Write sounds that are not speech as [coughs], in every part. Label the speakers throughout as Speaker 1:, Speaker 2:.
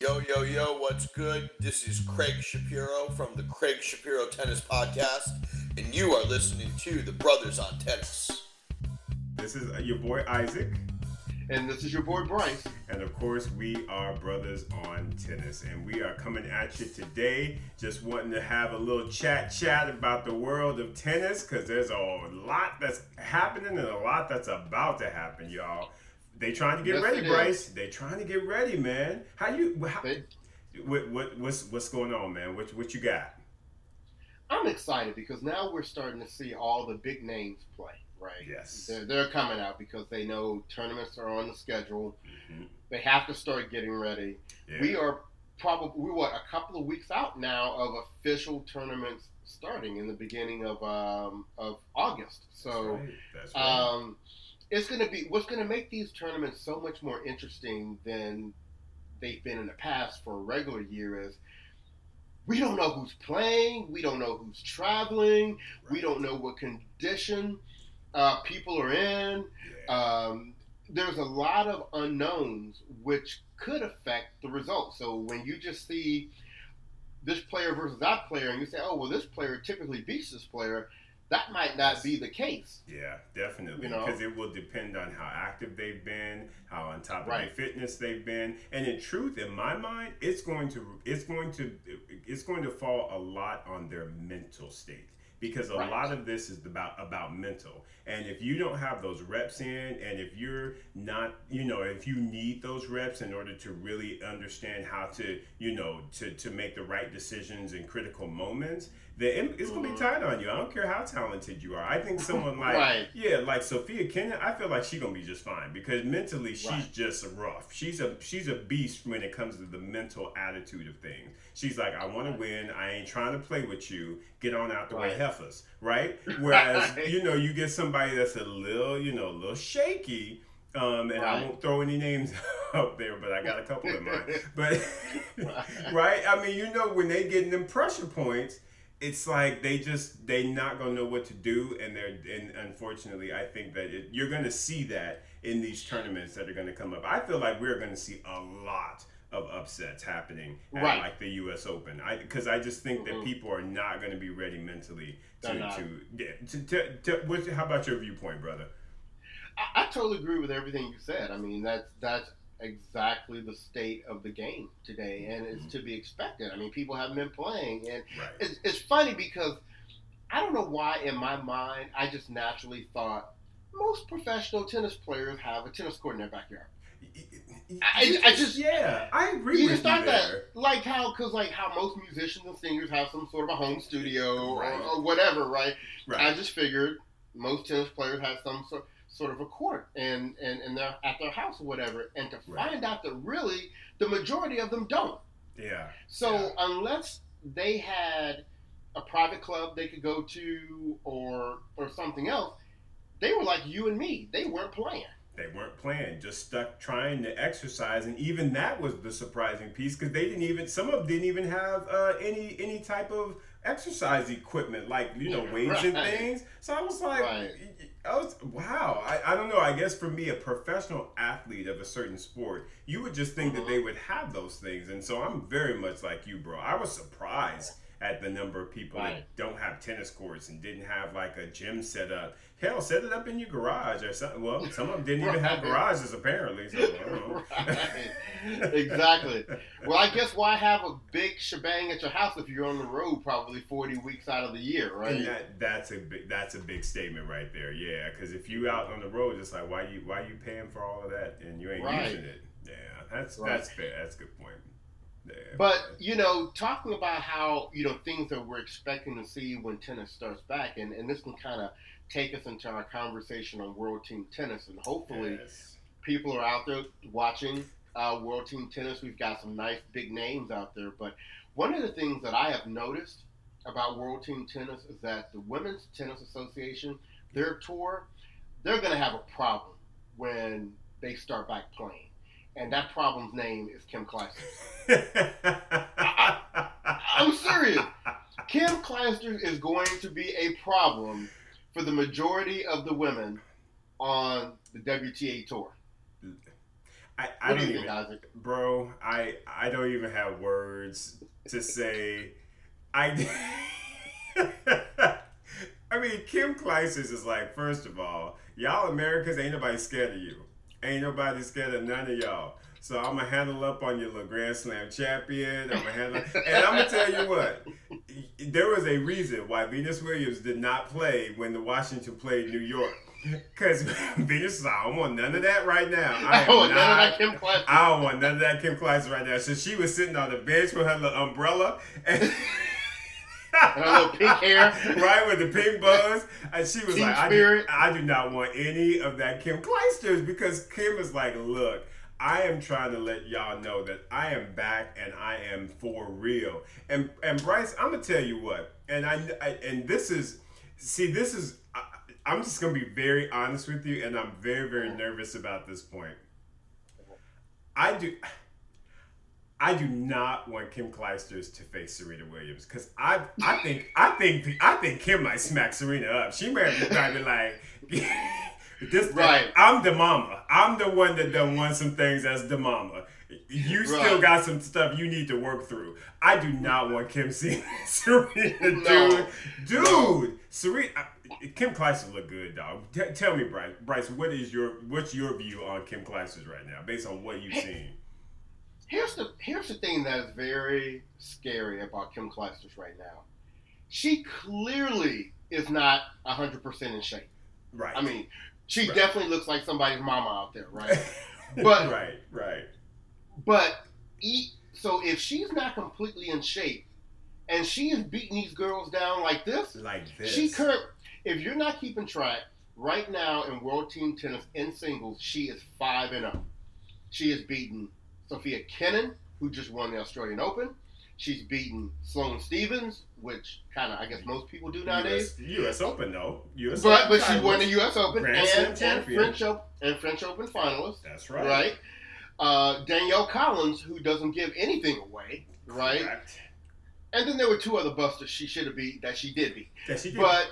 Speaker 1: Yo, yo, yo, what's good? This is Craig Shapiro from the Craig Shapiro Tennis Podcast, and you are listening to the Bruthas on Tennis.
Speaker 2: This is your boy Isaac.
Speaker 3: And this is your boy Bryce.
Speaker 2: And of course, we are Bruthas on Tennis. And we are coming at you today, just wanting to have a little chat chat about the world of tennis, because there's a lot that's happening and a lot that's about to happen, y'all. They trying to get
Speaker 3: Yes,
Speaker 2: ready, Bryce.
Speaker 3: is.
Speaker 2: They trying to get ready, man. How you? How,
Speaker 3: They-
Speaker 2: what, what what's what's going on, man? What what you got?
Speaker 3: I'm excited because now we're starting to see all the big names play, right?
Speaker 2: Yes.
Speaker 3: They're, they're coming out because they know tournaments are on the schedule.
Speaker 2: Mhm.
Speaker 3: They have to start getting ready.
Speaker 2: Yeah.
Speaker 3: We are probably, we're what, a couple of weeks out now of official tournaments starting in the beginning of, um, of August. So That's
Speaker 2: right. That's right.
Speaker 3: um, it's going to be what's going to make these tournaments so much more interesting than they've been in the past for a regular year is we don't know who's playing, we don't know who's traveling, we don't know what condition uh, people are in.
Speaker 2: Yeah.
Speaker 3: Um, there's a lot of unknowns which could affect the results. So when you just see this player versus that player, and you say, "Oh, well, this player typically beats this player," that might not be the case.
Speaker 2: Yeah, definitely.
Speaker 3: You know?
Speaker 2: Because it will depend on how active they've been, how on top of
Speaker 3: Right.
Speaker 2: their fitness they've been, and in truth, in my mind, it's going to it's going to it's going to fall a lot on their mental state because a
Speaker 3: Right.
Speaker 2: lot of this is about about mental. And if you don't have those reps in, and if you're not, you know, if you need those reps in order to really understand how to, you know, to to make the right decisions in critical moments, then it's gonna be
Speaker 3: Mhm.
Speaker 2: tight on you. I don't care how talented you are. I think someone [laughs] like
Speaker 3: Right.
Speaker 2: yeah, like Sofia Kenin, I feel like she's gonna be just fine because mentally she's
Speaker 3: Right.
Speaker 2: just rough. She's a she's a beast when it comes to the mental attitude of things. She's like, I want to win. I ain't trying to play with you. Get on out the way, heifers, [laughs] right? Whereas you know you get somebody that's a little you know a little shaky. Um, and I won't throw any names [laughs] up there, but I got a couple in mind. But
Speaker 3: Right.
Speaker 2: right, I mean, you know, when they get in them pressure points, it's like they just they not gonna know what to do, and they're and unfortunately, I think that it, you're gonna see that in these tournaments that are gonna come up. I feel like we're gonna see a lot of upsets happening at
Speaker 3: Right.
Speaker 2: like the U.S. Open. I because I just think that
Speaker 3: Mhm.
Speaker 2: people are not gonna be ready mentally to to, to, to, to what, how about your viewpoint, brother?
Speaker 3: I, I totally agree with everything you said. I mean, that's that's exactly the state of the game today, and it's mm-hmm. to be expected. I mean, people haven't been playing, and
Speaker 2: Right.
Speaker 3: it's, it's funny because I don't know why in my mind I just naturally thought most professional tennis players have a tennis court in their backyard. I- I just-
Speaker 2: yeah, I agree
Speaker 3: You just thought that, like how, because like how most musicians and singers have some sort of a home studio or, or whatever, right?
Speaker 2: Right.
Speaker 3: I just figured most tennis players have some sort sort of a court and and and they're at their house or whatever, and to
Speaker 2: Right.
Speaker 3: find out that really the majority of them don't.
Speaker 2: yeah.
Speaker 3: So
Speaker 2: Yeah.
Speaker 3: unless they had a private club they could go to or or something else, they were like you and me. They weren't playing.
Speaker 2: They weren't playing, just stuck trying to exercise, and even that was the surprising piece because they didn't even some of them didn't even have uh, any any type of exercise equipment like you know [laughs] weights and things. So I was like,
Speaker 3: Right.
Speaker 2: I was wow. I, I don't know. I guess for me, a professional athlete of a certain sport, you would just think that mm-hmm. they would have those things, and so I'm very much like you, bro. I was surprised at the number of people
Speaker 3: Right.
Speaker 2: that don't have tennis courts and didn't have like a gym set up. Hell, set it up in your garage or something. Well, some of them didn't even have garages apparently. So I don't know. [laughs]
Speaker 3: Right. exactly. Well, I guess why have a big shebang at your house if you're on the road probably 40 weeks out of the year, right?
Speaker 2: That that's a big that's a big statement right there. Yeah, because if you out on the road, it's like why you why you paying for all of that and you ain't
Speaker 3: Right.
Speaker 2: using it. Yeah, that's
Speaker 3: Right.
Speaker 2: that's fair. That's a good point. Yeah,
Speaker 3: But you know, talking about how you know things that we're expecting to see when tennis starts back, and, and this can kind of take us into our conversation on World Team Tennis, and hopefully
Speaker 2: yes.
Speaker 3: people are out there watching uh, World Team Tennis. We've got some nice big names out there. But one of the things that I have noticed about World Team Tennis is that the Women's Tennis Association, their tour, they're going to have a problem when they start back playing. And that problem's name is Kim Clijsters. [laughs] I, I'm serious. Kim Clijsters is going to be a problem for the majority of the women on the WTA tour.
Speaker 2: I, I
Speaker 3: What
Speaker 2: don't
Speaker 3: do
Speaker 2: even,
Speaker 3: think,
Speaker 2: bro. I I don't even have words to say. I. [laughs] I mean, Kim Clijsters is like, first of all, y'all Americans ain't nobody scared of you. Ain't nobody scared of none of y'all. So I'm gonna handle up on your little Grand Slam champion. I'm gonna handle, and I'm gonna tell you what. There was a reason why Venus Williams did not play when the Washington played New York. Because [laughs] Venus I don't want none of that right now. [laughs] I am
Speaker 3: Oh, none of that Kim Clijsters.
Speaker 2: I don't want none of that Kim Clijsters right now. So she was sitting on the bench with her little umbrella and,
Speaker 3: her little pink hair. [laughs]
Speaker 2: right with the pink buzz, and she was
Speaker 3: Team
Speaker 2: like, I do. I do not want any of that Kim Clijsters because Kim is like, look. I am trying to let y'all know that I am back and I am for real. And and Bryce, I'm gonna tell you what. And I, I and this is, see, this is. I, I'm just gonna be very honest with you, and I'm very very nervous about this point. I do. I do not want Kim Clijsters to face Serena Williams because I I think I think I think Kim might smack Serena up. She might be like [laughs] this.
Speaker 3: Right.
Speaker 2: I'm the mama. I'm the one that done won some things as the mama. You still got some stuff you need to work through. I do not want Kim seeing [laughs] Serena,
Speaker 3: No.
Speaker 2: dude. Dude,
Speaker 3: No.
Speaker 2: Serena. Kim Clijsters look good, dog. T- tell me, Bryce. Bryce, what is your what's your view on Kim Clijsters right now, based on what you've seen?
Speaker 3: Here's the here's the thing that is very scary about Kim Clijsters right now. She clearly is not hundred percent in shape.
Speaker 2: Right.
Speaker 3: I mean, she
Speaker 2: Right.
Speaker 3: definitely looks like somebody's mama out there, right? [laughs] but-
Speaker 2: right, right.
Speaker 3: But e- so if she's not completely in shape, and she is beating these girls down like this,
Speaker 2: Like this.
Speaker 3: she current. If you're not keeping track, right now in World Team Tennis in singles, she is five and zero. She has beaten Sofia Kenin, who just won the Australian Open. She's beaten Sloane Stevens, which kind of I guess most people do nowadays.
Speaker 2: US, US Open though. US
Speaker 3: But
Speaker 2: Open
Speaker 3: but she won the. U.S. Open
Speaker 2: Grand
Speaker 3: and, and. French Open and French Open finalist,
Speaker 2: That's right.
Speaker 3: right? Uh, Danielle Collins, who doesn't give anything away, right?
Speaker 2: Correct.
Speaker 3: And then there were two other busters she should have beat that she did beat.
Speaker 2: That she did.
Speaker 3: But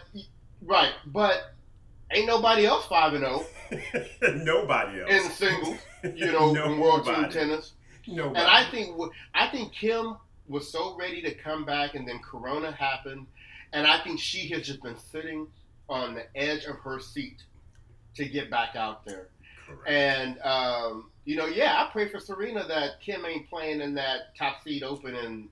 Speaker 3: right, but ain't nobody else five and zero [laughs]
Speaker 2: Nobody else.
Speaker 3: in singles, you know, [laughs] in World Team Tennis.
Speaker 2: Nobody.
Speaker 3: And I think I think Kim was so ready to come back, and then Corona happened, and I think she has just been sitting on the edge of her seat to get back out there.
Speaker 2: Correct.
Speaker 3: And um, you know, yeah, I pray for Serena that Kim ain't playing in that top seed open in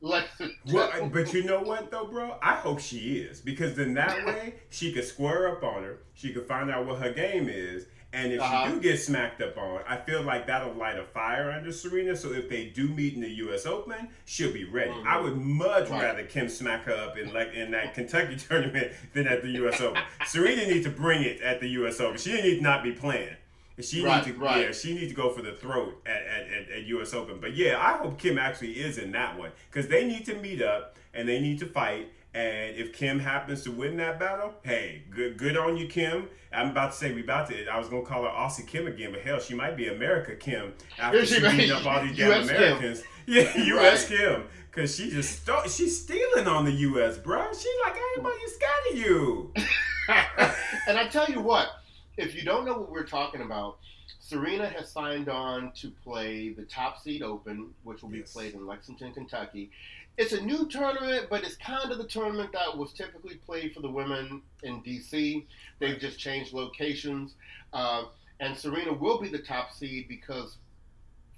Speaker 3: Lexington.
Speaker 2: Well, [laughs] but you know what though, bro? I hope she is because then that way she could square up on her. She could find out what her game is, and if
Speaker 3: Uh-huh.
Speaker 2: she do get smacked up on, I feel like that'll light a fire under Serena. So if they do meet in the U.S. Open, she'll be ready.
Speaker 3: Mhm.
Speaker 2: I would much
Speaker 3: Right.
Speaker 2: rather Kim smack her up in like in that Kentucky [laughs] tournament than at the U.S. Open. Serena needs to bring it at the U.S. Open. She needs not be playing. She
Speaker 3: Right,
Speaker 2: needs to,
Speaker 3: right.
Speaker 2: yeah, she needs to go for the throat at, at, at, at U.S. Open. But yeah, I hope Kim actually is in that one because they need to meet up and they need to fight. And if Kim happens to win that battle, hey, good good on you, Kim. I'm about to say we about to. I was gonna call her Aussie Kim again, but hell, she might be America Kim after
Speaker 3: She
Speaker 2: she beating up all these damn
Speaker 3: US Kim.
Speaker 2: Americans. [laughs] Yeah, [laughs] U.S.
Speaker 3: Right.
Speaker 2: Kim, because she just she's stealing on the U.S. bro. She's like, I ain't about you scared of you. [laughs]
Speaker 3: and I tell you what, if you don't know what we're talking about, Serena has signed on to play the Top Seed Open, which will be
Speaker 2: Yes.
Speaker 3: played in Lexington, Kentucky. It's a new tournament, but it's kind of the tournament that was typically played for the women in DC. They've just changed locations. Uh, and Serena will be the top seed because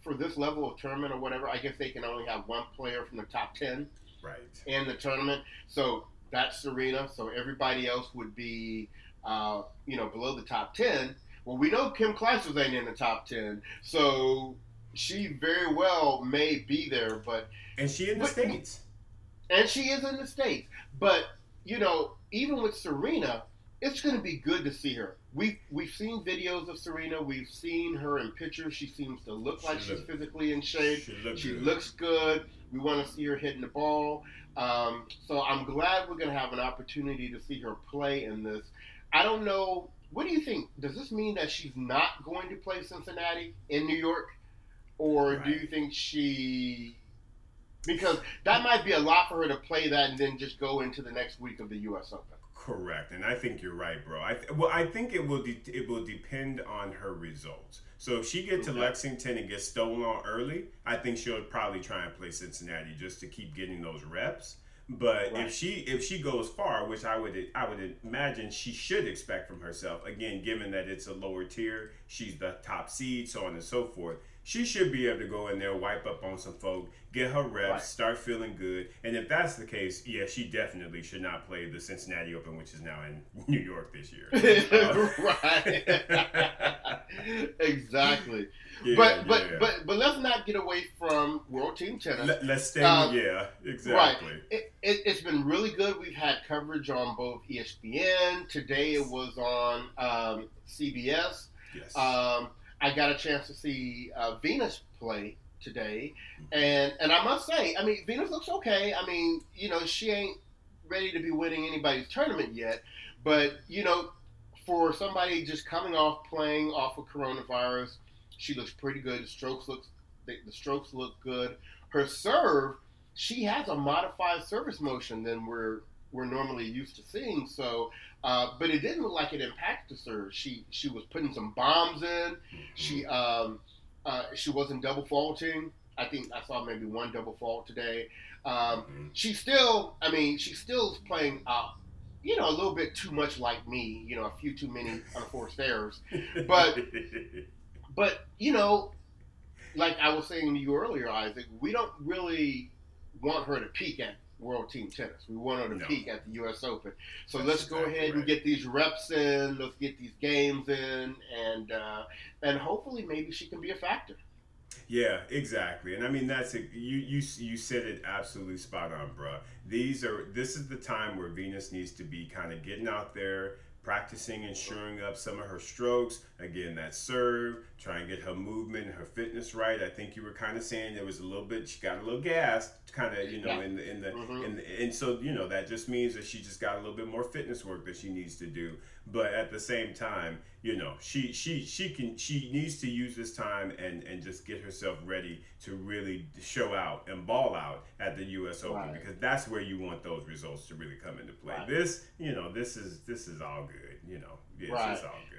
Speaker 3: for this level of tournament or whatever, I guess they can only have one player from the top 10
Speaker 2: Right.
Speaker 3: in the tournament. So that's Serena. So everybody else would be, uh, you know, below the top ten. Well, we know Kim Clijsters ain't in the top ten, so she very well may be there. But
Speaker 2: And she in the
Speaker 3: But-
Speaker 2: states.
Speaker 3: and she is in the states. But you know, even with Serena, it's going to be good to see her we we've seen videos of Serena. We've seen her in pictures. She seems to look
Speaker 2: She
Speaker 3: like she's
Speaker 2: look-
Speaker 3: physically in shape.
Speaker 2: She, looked
Speaker 3: She
Speaker 2: good.
Speaker 3: looks good. We want to see her hitting the ball. Um, so I'm glad we're going to have an opportunity to see her play in this. I don't know. What do you think? Does this mean that she's not going to play Cincinnati in New York? Or do you think she. Because that might be a lot for her to play that and then just go into the next week of the U.S. Open.
Speaker 2: Correct, and I think you're right, bro. I th- well, I think it will de- it will depend on her results. So if she gets to Lexington and gets stolen on early, I think she'll probably try and play Cincinnati just to keep getting those reps. But
Speaker 3: Right.
Speaker 2: if she if she goes far, which I would I would imagine she should expect from herself, again, given that it's a lower tier, she's the top seed, so on and so forth. She should be able to go in there, wipe up on some folk, get her reps,
Speaker 3: Right.
Speaker 2: start feeling good. And if that's the case, yeah, she definitely should not play the Cincinnati Open, which is now in [laughs] New York this year. Uh, [laughs]
Speaker 3: right. [laughs] exactly.
Speaker 2: yeah,
Speaker 3: but but
Speaker 2: yeah.
Speaker 3: but but let's not get away from World Team Tennis.
Speaker 2: Let, us stay.
Speaker 3: Um,
Speaker 2: yeah, exactly.
Speaker 3: It, it, it's been really good. We've had coverage on both ESPN. Today it was on um, CBS.
Speaker 2: Yes.
Speaker 3: Um, I got a chance to see uh, Venus play today, and and I must say, I mean, Venus looks okay. I mean, you know, she ain't ready to be winning anybody's tournament yet, but you know, for somebody just coming off playing off of coronavirus, she looks pretty good. The strokes looks the, the strokes look good. Her serve, she has a modified service motion than we're we're normally used to seeing. So, uh, but it didn't look like it impacted her. She she was putting some bombs in. She um, uh, she wasn't double faulting. I think I saw maybe one double fault today. Um,
Speaker 2: Mhm.
Speaker 3: she still, I mean, she still is playing, uh, you know, a little bit too much like me. You know, a few too many unforced errors. but- [laughs] But you know, like I was saying to you earlier, Isaac, we don't really want her to peak at World Team Tennis. We want her to
Speaker 2: No.
Speaker 3: peak at the U.S. Open. So
Speaker 2: That's
Speaker 3: let's go
Speaker 2: exactly
Speaker 3: ahead and get these reps in. Let's get these games in, and uh, and hopefully maybe she can be a factor.
Speaker 2: Yeah, exactly. And I mean that's it. You you you said it absolutely spot on, bruh. These are this is the time where Venus needs to be kind of getting out there, practicing and shoring up some of her strokes. Again, that serve, try and get her movement and her fitness right. I think you were kind of saying there was a little bit she got a little gassed, kind of you know
Speaker 3: Yeah.
Speaker 2: in the in the
Speaker 3: Mhm.
Speaker 2: in the, and so you know that just means that she just got a little bit more fitness work that she needs to do. But at the same time, you know she she she can she needs to use this time and and just get herself ready to really show out and ball out at the U.S. Open
Speaker 3: Right.
Speaker 2: because that's where you want those results to really come into play.
Speaker 3: Right.
Speaker 2: This you know this is this is all good. You know yes,
Speaker 3: Right.
Speaker 2: it's all good.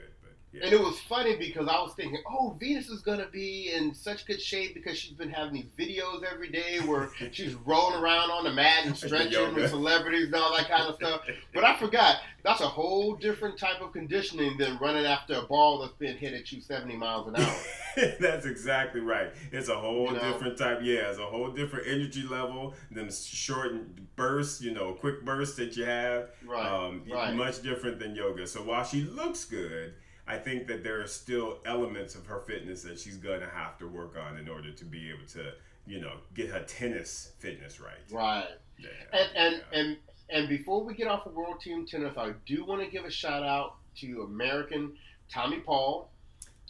Speaker 2: Yeah.
Speaker 3: And it was funny because I was thinking, oh, Venus is going to be in such good shape because she's been having these videos every day where [laughs] she's rolling around on the mat and stretching with celebrities and all that kind of stuff. But I forgot, that's a whole different type of conditioning than running after a ball that's been hit at you 70 miles an hour. [laughs]
Speaker 2: That's exactly right. It's a whole
Speaker 3: You know?
Speaker 2: different type. Yeah, it's a whole different energy level. Them short bursts, you know, quick bursts that you have.
Speaker 3: Right.
Speaker 2: Um,
Speaker 3: right.
Speaker 2: Much different than yoga. So while she looks good, I think that there are still elements of her fitness that she's gonna have to work on in order to be able to, you know, get her tennis fitness right.
Speaker 3: Right.
Speaker 2: Yeah.
Speaker 3: And, and,
Speaker 2: yeah.
Speaker 3: and, and before we get off of World Team Tennis, I do want to give a shout out to American Tommy Paul.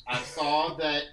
Speaker 3: I saw [laughs] that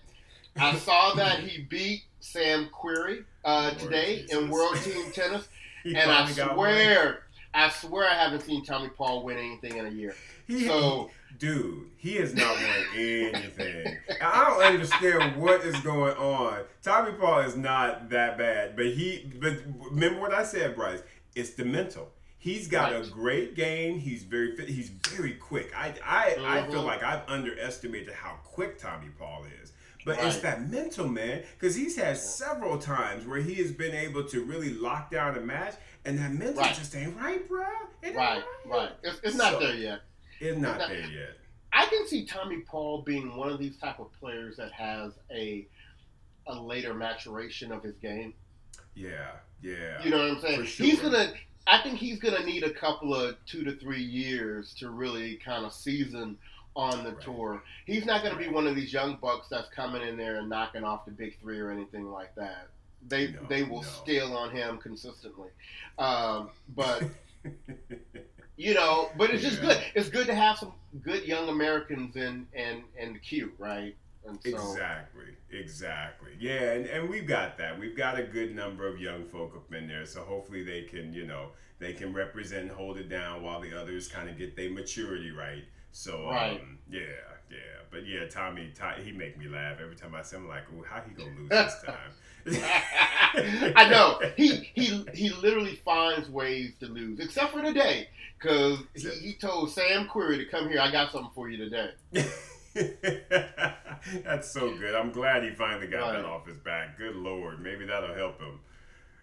Speaker 3: I saw that he beat Sam Querrey uh, today
Speaker 2: Jesus.
Speaker 3: in World Team [laughs] Tennis, and I
Speaker 2: finally got one.
Speaker 3: swear, I swear, I haven't seen Tommy Paul win anything in a year.
Speaker 2: He,
Speaker 3: So-
Speaker 2: dude, he has not won anything. I don't understand what is going on. Tommy Paul is not that bad, but he. But remember what I said, Bryce? It's the mental. He's got
Speaker 3: Right.
Speaker 2: a great game. He's very fit. He's very quick. I I, I feel
Speaker 3: Mhm.
Speaker 2: like I've underestimated how quick Tommy Paul is. But it's that mental man because he's had several times where he has been able to really lock down a match, and that mental
Speaker 3: Right.
Speaker 2: just ain't right, bro. It
Speaker 3: Right, right. It's, it's not
Speaker 2: So-
Speaker 3: there yet.
Speaker 2: It's not
Speaker 3: not-
Speaker 2: there yet.
Speaker 3: I can see Tommy Paul being one of these type of players that has a a later maturation of his game.
Speaker 2: Yeah, yeah.
Speaker 3: You know what I'm saying?
Speaker 2: Sure.
Speaker 3: He's gonna. I think he's gonna need a couple of two to three years to really kind of season on the
Speaker 2: Right.
Speaker 3: tour. He's not gonna be one of these young bucks that's coming in there and knocking off the big three or anything like that. They
Speaker 2: No,
Speaker 3: they will
Speaker 2: no.
Speaker 3: steal on him consistently. Um, but [laughs] you know, but it's just good. It's good to have some good young Americans in and and the queue, right? And so,
Speaker 2: Exactly, exactly. Yeah, and, and we've got that. We've got a good number of young folk up in there, so hopefully they can, you know, they can represent and hold it down while the others kind of get their maturity right. So,
Speaker 3: Right.
Speaker 2: um, yeah, yeah. But yeah, Tommy, Ty, he make me laugh every time I see him. Like, ooh, how he gonna lose this time? [laughs]
Speaker 3: I know he he he literally finds ways to lose, except for today, because he, he told Sam Querrey to come here. I got something for you today. [laughs]
Speaker 2: That's so good. I'm glad he finally got that off his back. Good lord, maybe that'll help him.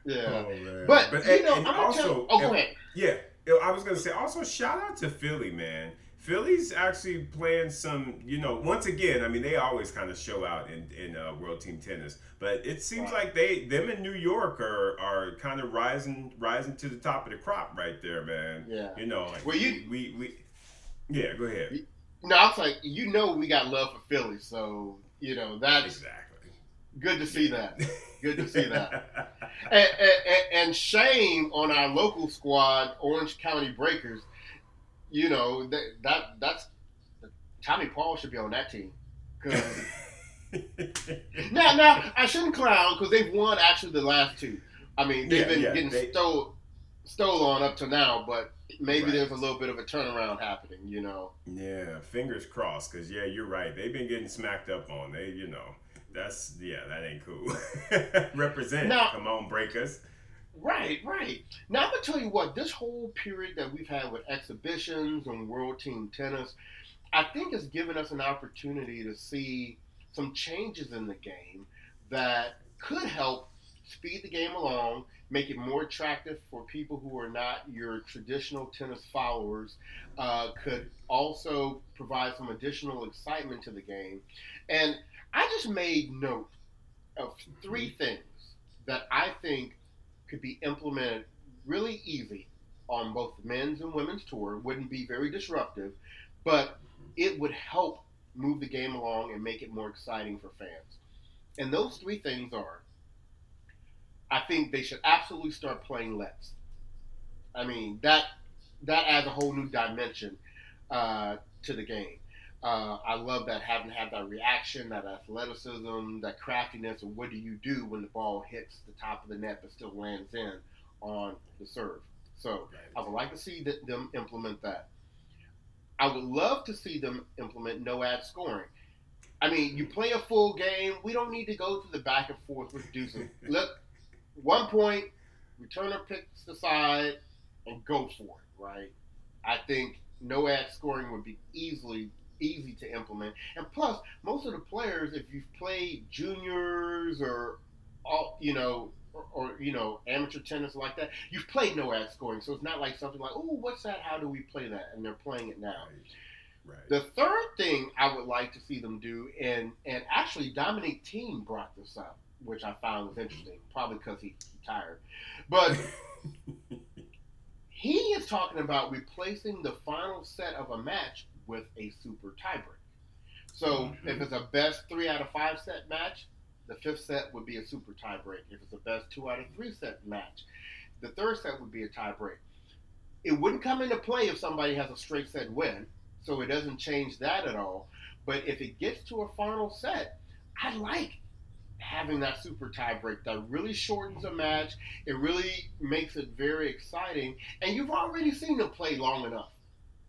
Speaker 3: Yeah,
Speaker 2: Oh, man.
Speaker 3: but, you
Speaker 2: and-
Speaker 3: know,
Speaker 2: and
Speaker 3: I'm
Speaker 2: also,
Speaker 3: tell. Oh, go ahead.
Speaker 2: Yeah, I was gonna say also shout out to Philly, man. Philly's actually playing some, you know, once again. I mean, they always kind of show out in in uh, World Team Tennis, but it seems
Speaker 3: Right.
Speaker 2: like they them in New York are are kind of rising rising to the top of the crop right there, man.
Speaker 3: Yeah.
Speaker 2: you know, like
Speaker 3: Well, you-
Speaker 2: we we yeah, go ahead.
Speaker 3: No, I was like, you know, we got love for Philly, so you know that's
Speaker 2: Exactly.
Speaker 3: good to see that. Good to see that. [laughs] And, and, and shame on our local squad, Orange County Breakers. You know that that that's Tommy Paul should be on that team. 'Cause- [laughs] now, now I shouldn't clown because they've won actually the last two. I mean, they've
Speaker 2: Yeah,
Speaker 3: been
Speaker 2: yeah,
Speaker 3: getting
Speaker 2: they-
Speaker 3: stole stole on up to now, but maybe
Speaker 2: Right.
Speaker 3: there's a little bit of a turnaround happening. You know.
Speaker 2: Yeah, fingers crossed. Cause yeah, you're right. They've been getting smacked up on. They, you know, that's yeah, that ain't cool. [laughs] Represent.
Speaker 3: Now-
Speaker 2: Come on, breakers.
Speaker 3: Right, right. Now I'm gonna tell you what. This whole period that we've had with exhibitions and World Team Tennis, I think has given us an opportunity to see some changes in the game that could help speed the game along, make it more attractive for people who are not your traditional tennis followers. Uh, could also provide some additional excitement to the game, and I just made note of three things that I think could be implemented really easy on both the men's and women's tour. Wouldn't be very disruptive, but it would help move the game along and make it more exciting for fans. And those three things are I think they should absolutely start playing lets. I mean, that that adds a whole new dimension uh, to the game. Uh, I love that having have that reaction, that athleticism, that craftiness, and what do you do when the ball hits the top of the net but still lands in on the serve. So I would like to see th- them implement that. I would love to see them implement no ad scoring. I mean, you play a full game. We don't need to go through the back and forth with deuces. [laughs] Look, one point, returner picks the side and go for it, right? I think no ad scoring would be easily easy to implement. And plus, most of the players, if you've played juniors or all, you know, or, or you know, amateur tennis like that, you've played no ad scoring. So it's not like something like, oh, what's that? How do we play that? And they're playing it now.
Speaker 2: Right.
Speaker 3: The third thing I would like to see them do, and and actually Dominic Thiem brought this up, which I found was interesting, probably because he retired, but [laughs] he is talking about replacing the final set of a match with a super tiebreak. So mm-hmm. if it's a best three out of five set match, the fifth set would be a super tiebreak. If it's a best two out of three set match, the third set would be a tiebreak. It wouldn't come into play if somebody has a straight set win, so it doesn't change that at all. But if it gets to a final set, I like having that super tiebreak that really shortens a match. It really makes it very exciting, and you've already seen them play long enough.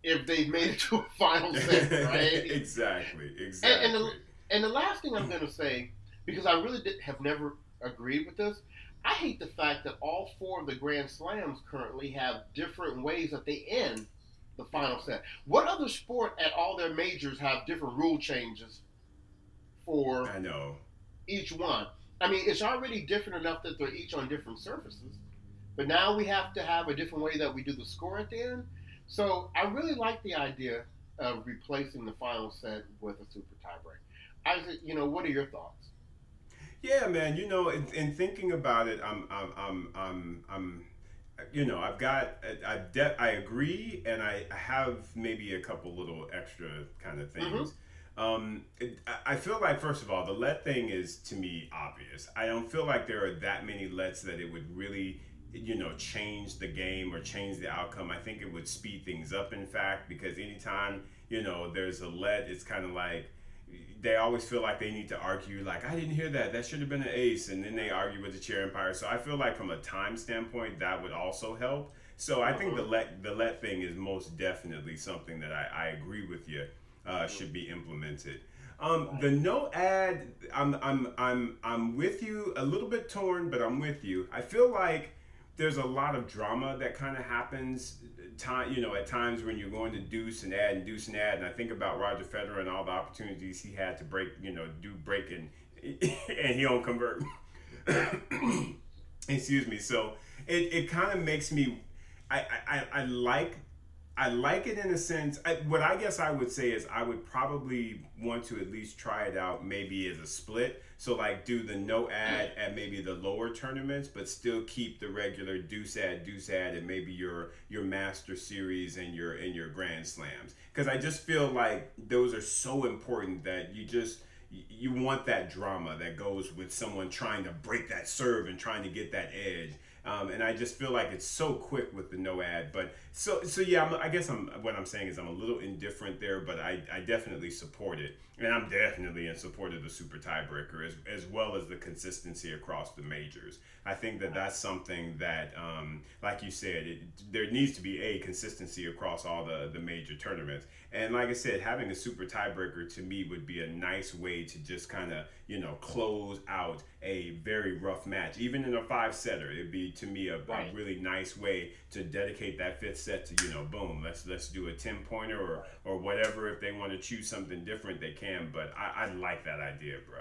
Speaker 3: If they've made it to a final [laughs] set, right?
Speaker 2: exactly.
Speaker 3: And,
Speaker 2: Exactly.
Speaker 3: and, the, and the last thing I'm going to say, because I really did, have never agreed with this, I hate the fact that all four of the Grand Slams currently have different ways that they end the final set. What other sport at all their majors have different rule changes for
Speaker 2: I know.
Speaker 3: each one? I mean, it's already different enough that they're each on different surfaces, but now we have to have a different way that we do the score at the end. So I really like the idea of replacing the final set with a super tiebreak. Isaac, you know, what are your thoughts?
Speaker 2: Yeah, man. You know, in, in thinking about it, I'm, I'm, I'm, I'm, I'm you know, I've got, I, de- I agree, and I have maybe a couple little extra kind of things. Um, it, I- I feel like, first of all, the let thing is to me obvious. I don't feel like there are that many lets that it would really you know change the game or change the outcome. I think it would speed things up. In fact, because anytime you know there's a let, it's kind of like they always feel like they need to argue like i didn't hear that that should have been an ace and then they argue with the chair umpire so i feel like from a time standpoint that would also help so i think the uh-huh. let the let thing is most definitely something that i, I agree with you uh, should be implemented um, the no ad I'm, I'm i'm i'm with you a little bit torn but i'm with you i feel like there's a lot of drama that kind of happens time you know at times when you're going to deuce and add and deuce and add and I think about Roger Federer and all the opportunities he had to break you know do break and [laughs] and he don't convert. [coughs] Excuse me. So it, it kind of makes me I, I, I like I like it in a sense. I, what I guess I would say is I would probably want to at least try it out maybe as a split. So like do the no ad at maybe the lower tournaments, but still keep the regular deuce ad, deuce ad, and maybe your your master series and your and your grand slams. Because I just feel like those are so important that you just you want that drama that goes with someone trying to break that serve and trying to get that edge um, and I just feel like it's so quick with the no ad. But so so yeah, I'm, i guess I'm what I'm saying is I'm a little indifferent there, but I, I definitely support it, and I'm definitely in support of the super tiebreaker as as well as the consistency across the majors. I think that that's something that, um, like you said, it, there needs to be a consistency across all the the major tournaments. And like I said, having a super tiebreaker to me would be a nice way to just kind of you know close out a very rough match, even in a five setter. It'd be to me a, right. a, really nice way to dedicate that fifth set to you know boom let's let's do a 10 pointer or or whatever if they want to choose something different they can but I, I like that idea bro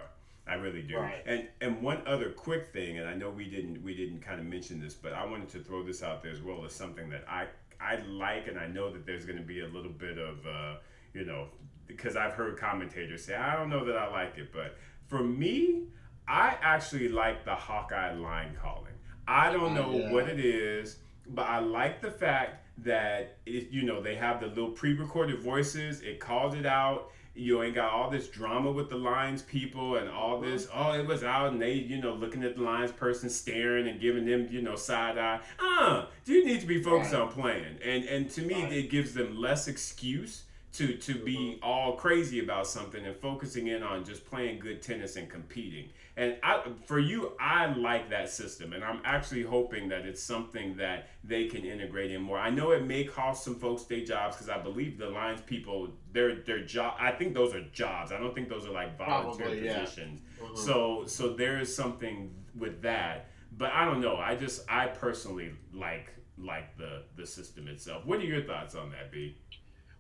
Speaker 2: I really do. Right. And and one other quick thing, and I know we didn't we didn't kind of mention this, but I wanted to throw this out there as well as something that I I like, and I know that there's going to be a little bit of uh, you know because I've heard commentators say I don't know that I like it, but for me, I actually like the Hawkeye line calling. I don't know yeah. what it is, but I like the fact that it, you know they have the little pre-recorded voices. It calls it out. You ain't got all this drama with the lines people and all this. Mm-hmm. Oh, it was out and they, you know, looking at the lines person staring and giving them, you know, side eye. Uh, you need to be focused right. on playing. And and to me, right. it gives them less excuse to to be mm-hmm. all crazy about something and focusing in on just playing good tennis and competing. And I, for you, I like that system, and I'm actually hoping that it's something that they can integrate in more. I know it may cost some folks their jobs because I believe the lines people, their their job. I think those are jobs. I don't think those are like volunteer Probably, positions. Yeah. Mm-hmm. So so there is something with that. But I don't know. I just I personally like like the the system itself. What are your thoughts on that, B?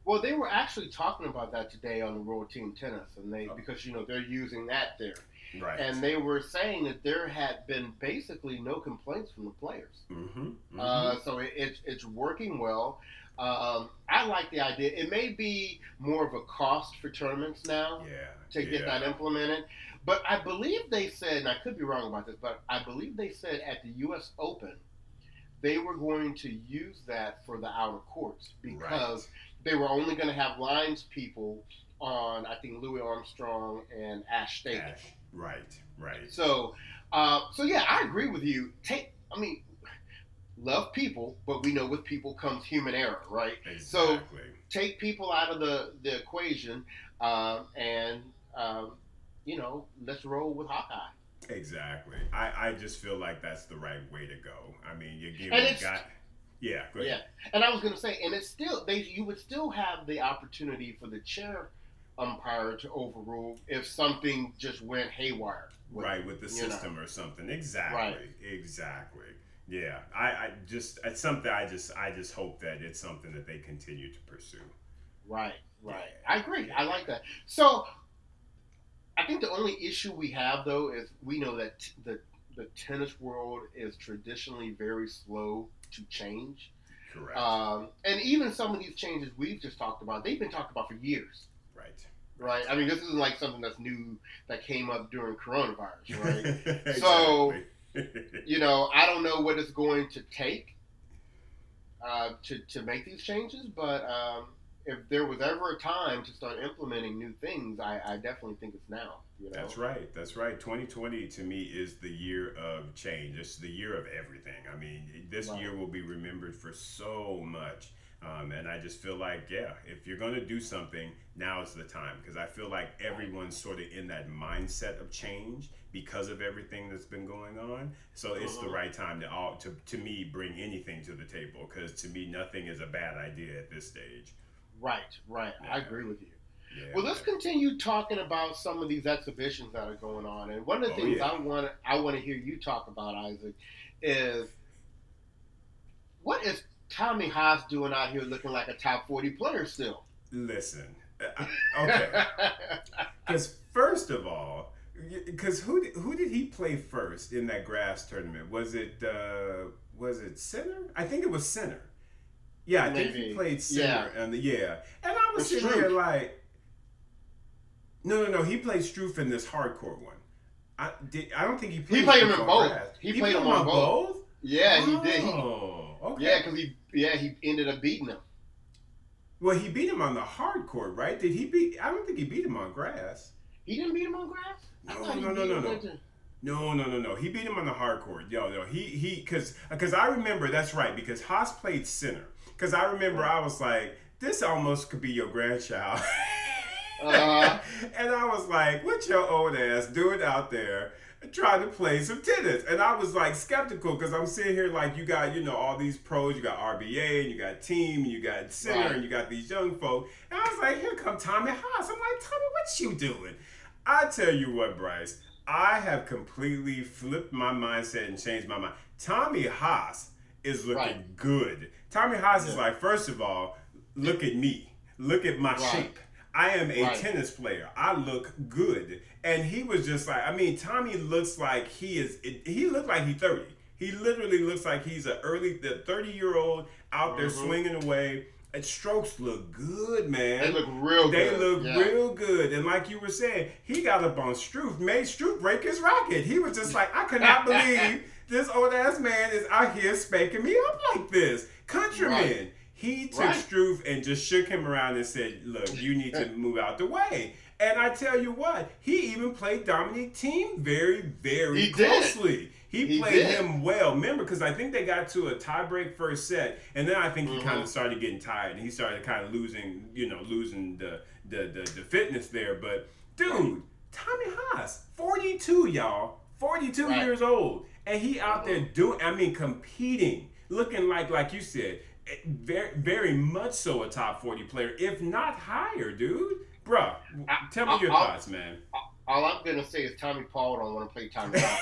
Speaker 3: Well, they were actually talking about that today on the World Team Tennis, and they oh. because you know they're using that there, right? And they were saying that there had been basically no complaints from the players. Mm-hmm. Mm-hmm. Uh, so it, it's it's working well. Um, I like the idea. It may be more of a cost for tournaments now
Speaker 2: yeah,
Speaker 3: to
Speaker 2: yeah.
Speaker 3: get that implemented. But I believe they said, and I could be wrong about this, but I believe they said at the U.S. Open they were going to use that for the outer courts because. Right they were only going to have lines people on, I think, Louis Armstrong and Ashe Stadium. Ashe.
Speaker 2: Right, right.
Speaker 3: So, uh, so yeah, I agree with you. Take, I mean, love people, but we know with people comes human error, right?
Speaker 2: Exactly.
Speaker 3: So take people out of the the equation, uh, and um, you know, let's roll with Hawkeye.
Speaker 2: Exactly. I, I just feel like that's the right way to go. I mean, you're giving guy. Yeah,
Speaker 3: yeah. And I was going to say, and it's still they you would still have the opportunity for the chair umpire to overrule if something just went haywire.
Speaker 2: With, right with the system know. or something. Exactly. Right. Exactly. Yeah. I, I just it's something I just I just hope that it's something that they continue to pursue.
Speaker 3: Right. Right. I agree. I like that. So I think the only issue we have though is we know that t- the the tennis world is traditionally very slow to change.
Speaker 2: Correct.
Speaker 3: Um, and even some of these changes we've just talked about, they've been talked about for years.
Speaker 2: Right.
Speaker 3: I mean, this isn't like something that's new that came up during coronavirus, [laughs] right? So, [laughs] you know, I don't know what it's going to take uh, to to make these changes, but um, if there was ever a time to start implementing new things, I, I definitely think it's now. You know?
Speaker 2: That's right. That's right. 2020 to me is the year of change. It's the year of everything. I mean, this
Speaker 3: Right.
Speaker 2: year will be remembered for so much. Um, and I just feel like, yeah, if you're going to do something, now is the time. Because I feel like everyone's sort of in that mindset of change because of everything that's been going on. So it's the
Speaker 3: Mhm.
Speaker 2: right time to, all, to, to me, bring anything to the table. Because to me, nothing is a bad idea at this stage.
Speaker 3: Right, right. I agree with you.
Speaker 2: Yeah.
Speaker 3: Well, let's continue talking about some of these exhibitions that are going on. And one of the
Speaker 2: Oh,
Speaker 3: things
Speaker 2: yeah.
Speaker 3: I want I want to hear you talk about, Isaac, is what is Tommy Haas doing out here looking like a top forty player still?
Speaker 2: Listen. uh, Okay. [laughs] Because first of all, because who did, who did he play first in that grass tournament? Was it uh, was it Sinner? I think it was Sinner. Yeah, I think he played Sinner. And the yeah, and I was sitting there like, no, no, no. He played Struff in this hardcore one. I did. I don't think he played.
Speaker 3: played him in both.
Speaker 2: grass.
Speaker 3: He played him on both. yeah, he did. He,
Speaker 2: Oh, okay.
Speaker 3: yeah, because he yeah he ended up beating him.
Speaker 2: Well, he beat him on the hard court, right? Did he beat? I don't think he beat him on grass.
Speaker 3: He didn't beat him on grass.
Speaker 2: No, no, no, no, no. No, no, no, no. He beat him on the hard court. Yo, yo. He he because because I remember that's right because Haas played Sinner. Because I remember I was like, this almost could be your grandchild.
Speaker 3: Uh-huh. [laughs]
Speaker 2: and I was like, what your old ass doing out there? Trying to play some tennis, and I was like skeptical because I'm sitting here like you got you know all these pros, you got RBA, and you got Thiem, and you got Sinner,
Speaker 3: Right.
Speaker 2: and you got these young folk, and I was like, here come Tommy Haas. I'm like, Tommy, what you doing? I tell you what, Bryce, I have completely flipped my mindset and changed my mind. Tommy Haas is looking
Speaker 3: Right.
Speaker 2: good. Tommy Haas is like, first of all, look at me, look at my
Speaker 3: Right.
Speaker 2: shape. I am a
Speaker 3: Right.
Speaker 2: tennis player. I look good. And he was just like, I mean, Tommy looks like he is, he looked like he's 30. He literally looks like he's a early, the 30 year old out there
Speaker 3: Mhm.
Speaker 2: swinging away. And strokes look good, man.
Speaker 3: They look real good.
Speaker 2: They
Speaker 3: good.
Speaker 2: look
Speaker 3: yeah.
Speaker 2: real good. And like you were saying, he got up on Struff, made Struff break his racket. He was just like, I could not [laughs] believe this old ass man is out here spanking me up like this. Countryman.
Speaker 3: Right.
Speaker 2: He took
Speaker 3: Right.
Speaker 2: Struff and just shook him around and said, Look, you need to [laughs] move out the way. And I tell you what, he even played Dominic Thiem very, very
Speaker 3: He did.
Speaker 2: closely. He,
Speaker 3: He
Speaker 2: played
Speaker 3: did.
Speaker 2: him well. Remember, because I think they got to a tiebreak first set, and then I think he
Speaker 3: Mhm.
Speaker 2: kind of started getting tired, and he started kind of losing, you know, losing the the, the, the fitness there. But dude, Tommy Haas, 42, y'all, 42
Speaker 3: Right.
Speaker 2: years old, and he out there doing, I mean, competing, looking like, like you said, eh, very, very much so a top 40 player, if not higher, dude.
Speaker 3: I-
Speaker 2: tell me
Speaker 3: I-
Speaker 2: your
Speaker 3: I-
Speaker 2: thoughts, man.
Speaker 3: All I'm gonna say is Tommy Paul don't want to play Tommy [laughs] Haas.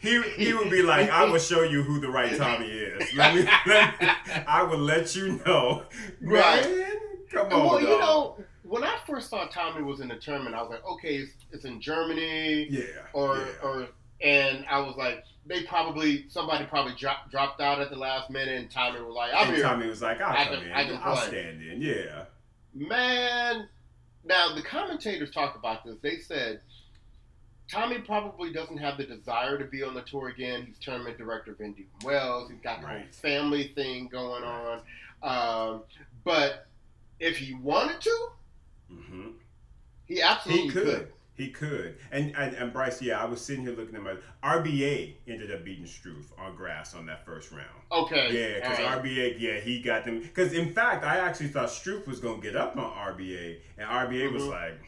Speaker 2: He, he would be like, I will [laughs] show you who the right Tommy is. [laughs] Let me, let me I will let you know.
Speaker 3: Right.
Speaker 2: Man, come on,
Speaker 3: well, you know, when I first saw Tommy was in the tournament, I was like, okay, it's, it's in Germany,
Speaker 2: yeah.
Speaker 3: or
Speaker 2: yeah.
Speaker 3: or, and I was like, they probably somebody probably dropped dropped out at the last minute, and Tommy was like, I'm
Speaker 2: and
Speaker 3: here,
Speaker 2: Tommy was like, I'll
Speaker 3: I
Speaker 2: come
Speaker 3: can-
Speaker 2: in.
Speaker 3: I can
Speaker 2: I'll
Speaker 3: play."
Speaker 2: stand in. Yeah.
Speaker 3: man. Now the commentators talked about this. They said Tommy probably doesn't have the desire to be on the tour again. He's tournament director of Indian Wells. He's got the whole family thing going on. Um, but if he wanted to,
Speaker 2: hmm
Speaker 3: he absolutely
Speaker 2: He could.
Speaker 3: could.
Speaker 2: He could. And, and and Bryce, yeah, I was sitting here looking at my RBA ended up beating Struff on grass on that first round.
Speaker 3: Okay.
Speaker 2: Yeah, because
Speaker 3: right.
Speaker 2: RBA, yeah, he got them. Because in fact, I actually thought Struff was gonna get up on RBA, and RBA was
Speaker 3: Mhm.
Speaker 2: like,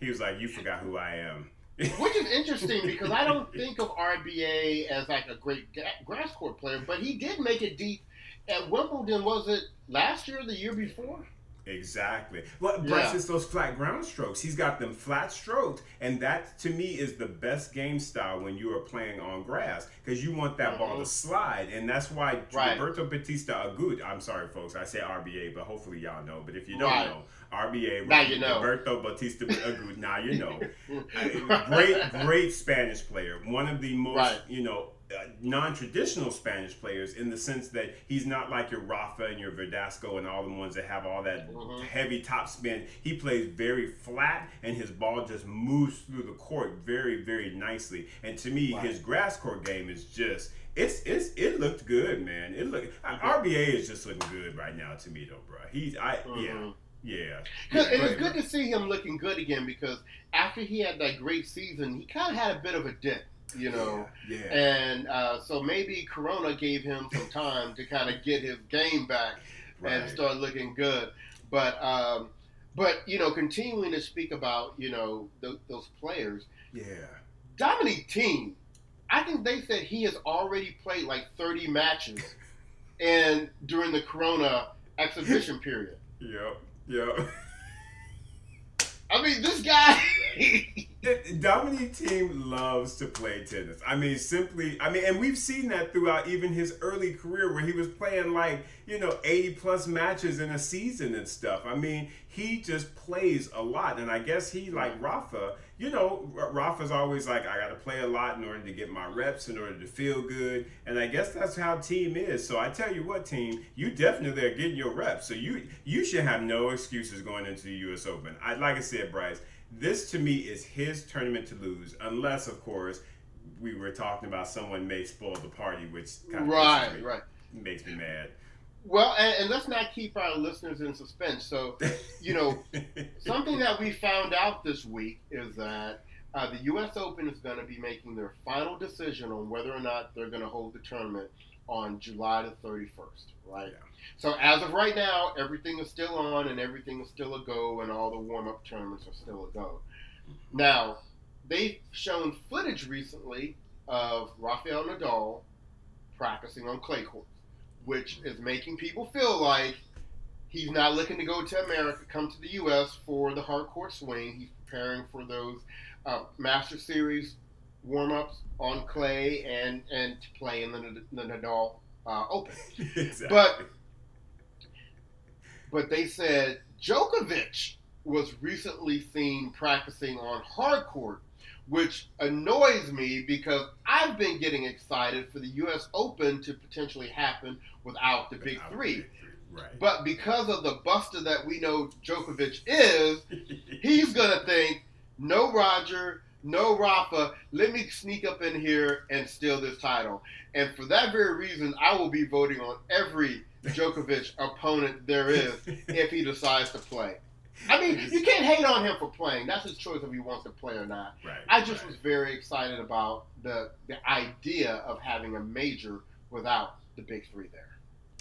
Speaker 2: he was like, "You forgot who I am." [laughs]
Speaker 3: Which is interesting because I don't think of RBA as like a great grass court player, but he did make it deep at Wimbledon. Was it last year or the year before?
Speaker 2: Exactly. Well, Bryce,
Speaker 3: Yeah.
Speaker 2: it's those flat ground strokes. He's got them flat strokes, and that to me is the best game style when you are playing on grass because you want that ball
Speaker 3: Mhm.
Speaker 2: to slide, and that's why
Speaker 3: Right.
Speaker 2: Roberto Bautista Agut. I'm sorry, folks, I say RBA, but hopefully y'all know. But if you don't
Speaker 3: Right.
Speaker 2: know, RBA,
Speaker 3: Now you know.
Speaker 2: Roberto Bautista Agut. now you know. great, great Spanish player. One of the most,
Speaker 3: Right.
Speaker 2: you know, uh, non-traditional Spanish players in the sense that he's not like your Rafa and your Verdasco and all the ones that have all that
Speaker 3: Mhm.
Speaker 2: heavy top spin. He plays very flat and his ball just moves through the court very, very nicely. And to me,
Speaker 3: Right.
Speaker 2: his grass court game is just it's it's it looked good, man. It looked
Speaker 3: Mm-hmm.
Speaker 2: RBA is just looking good right now to me though, bro. He's I yeah
Speaker 3: Mhm.
Speaker 2: yeah. Yeah, go
Speaker 3: it's good
Speaker 2: bro.
Speaker 3: to see him looking good again because after he had that great season, he kind of had a bit of a dip, you know.
Speaker 2: yeah. yeah.
Speaker 3: And uh, so maybe Corona gave him some time to kind of get his game back and start looking good. But um, but you know, continuing to speak about you know th- those players,
Speaker 2: Yeah.
Speaker 3: Dominic Thiem, I think they said he has already played like 30 matches, [laughs] and during the Corona exhibition period.
Speaker 2: Yep. Yep.
Speaker 3: I mean, this guy. [laughs]
Speaker 2: Dominic Thiem loves to play tennis. I mean, simply, I mean, and we've seen that throughout even his early career where he was playing like, you know, 80 plus matches in a season and stuff. I mean, he just plays a lot. And I guess he, like Rafa, you know, Rafa's always like, I got to play a lot in order to get my reps, in order to feel good. And I guess that's how Thiem is. So I tell you what, Thiem, you definitely are getting your reps. So you you should have no excuses going into the U.S. Open. I, like I said, Bryce, this to me is his tournament to lose, unless, of course, we were talking about someone may spoil the party, which kind of
Speaker 3: right,
Speaker 2: me,
Speaker 3: right.
Speaker 2: makes me mad.
Speaker 3: Well, and, and let's not keep our listeners in suspense. So, you know, [laughs] something that we found out this week is that uh, the U.S. Open is going to be making their final decision on whether or not they're going to hold the tournament on July the 31st, right?
Speaker 2: Yeah.
Speaker 3: So, as of right now, everything is still on and everything is still a go, and all the warm up tournaments are still a go. Now, they've shown footage recently of Rafael Nadal practicing on clay courts, which is making people feel like he's not looking to go to America, come to the U.S. for the hard court swing. He's preparing for those uh, Master Series warm ups on clay and and to play in the, the Nadal uh, Open. [laughs]
Speaker 2: exactly.
Speaker 3: But but they said Djokovic was recently seen practicing on hard court, which annoys me because I've been getting excited for the U.S. Open to potentially happen without the Big
Speaker 2: Without
Speaker 3: Three.
Speaker 2: Big Three, Right.
Speaker 3: But because of the buster that we know Djokovic is, [laughs] he's gonna think, no Roger, no Rafa, let me sneak up in here and steal this title. And for that very reason, I will be voting on every Djokovic [laughs] opponent there is if he decides to play. I mean, you can't hate on him for playing. That's his choice if he wants to play or not.
Speaker 2: right.
Speaker 3: I just
Speaker 2: right.
Speaker 3: was very excited about the the idea of having a major without the big three there.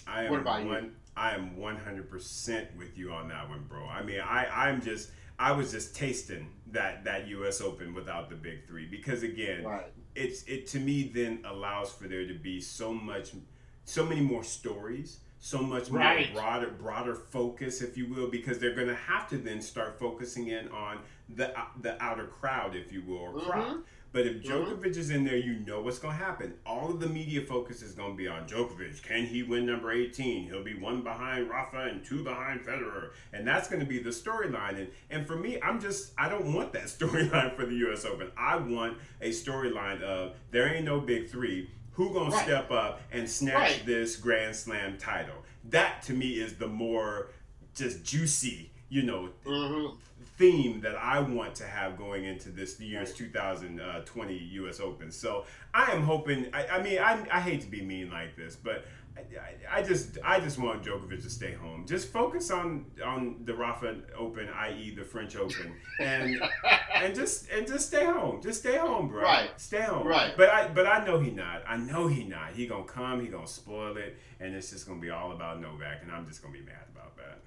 Speaker 2: I am
Speaker 3: What about you?
Speaker 2: I am one hundred percent with you on that one, bro. I mean, I I'm just I was just tasting that that U.S. Open without the big three because again,
Speaker 3: Right.
Speaker 2: it's it to me then allows for there to be so much, so many more stories, so much more
Speaker 3: Right.
Speaker 2: broader broader focus, if you will, because they're going to have to then start focusing in on the the outer crowd, if you will, or crowd.
Speaker 3: Mhm.
Speaker 2: But if
Speaker 3: Mhm.
Speaker 2: Djokovic is in there, you know what's going to happen. All of the media focus is going to be on Djokovic. Can he win number 18? He'll be one behind Rafa and two behind Federer. And that's going to be the storyline. And, and for me, I'm just, I don't want that [laughs] storyline for the U.S. Open. I want a storyline of there ain't no big three. Who going
Speaker 3: Right.
Speaker 2: to step up and snatch
Speaker 3: Right.
Speaker 2: this Grand Slam title? That to me is the more just juicy, you know,
Speaker 3: hmm
Speaker 2: theme that I want to have going into this year's 2020 U.S. Open. So I am hoping. I, I mean, I, I hate to be mean like this, but I, I, just I just want Djokovic to stay home. Just focus on on the Rafa Open, i.e., the French Open, and [laughs] and just and just stay home. Just stay home, bro.
Speaker 3: Right.
Speaker 2: Stay home.
Speaker 3: Right.
Speaker 2: But I but I know he not. I know he not. He gonna come. He gonna spoil it, and it's just gonna be all about Novak, and I'm just gonna be mad about that.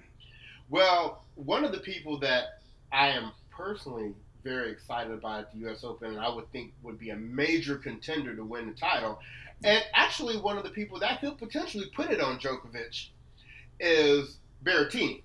Speaker 3: Well, one of the people that I am personally very excited about the U.S. Open, and I would think would be a major contender to win the title, and actually one of the people that could potentially put it on Djokovic is Berrettini.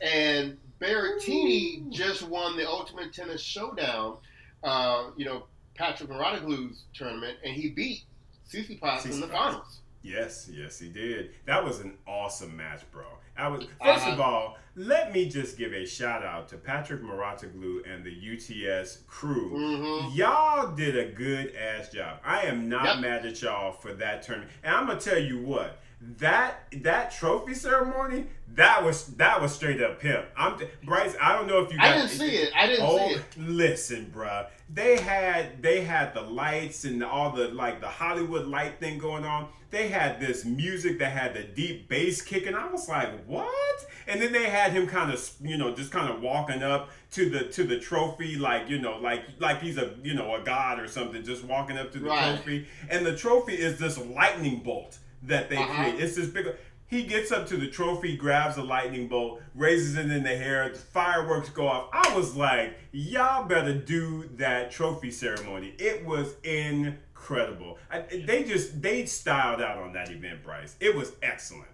Speaker 3: And Berrettini
Speaker 2: Ooh.
Speaker 3: just won the Ultimate Tennis Showdown, uh, you know, Patrick Mouratoglou's tournament, and he beat Tsitsipas in the finals.
Speaker 2: Yes, yes, he did. That was an awesome match, bro. I was 1st uh-huh. of all, let me just give a shout out to Patrick Mouratoglou and the UTS crew. Mm-hmm. Y'all did a good ass job. I am not yep. mad at y'all for that tournament. And I'm gonna tell you what that that trophy ceremony that was that was straight up pimp. I'm Bryce. I don't know if you.
Speaker 3: Got, I didn't see it. I didn't oh, see it.
Speaker 2: Listen, bruh. They had they had the lights and all the like the Hollywood light thing going on. They had this music that had the deep bass kicking. I was like, what? And then they had him kind of you know just kind of walking up to the to the trophy like you know like like he's a you know a god or something, just walking up to the right. trophy. And the trophy is this lightning bolt that they uh-huh. create. It's this big. He gets up to the trophy, grabs a lightning bolt, raises it in the air, the fireworks go off. I was like, y'all better do that trophy ceremony. It was incredible. I, they just they styled out on that event, Bryce. It was excellent.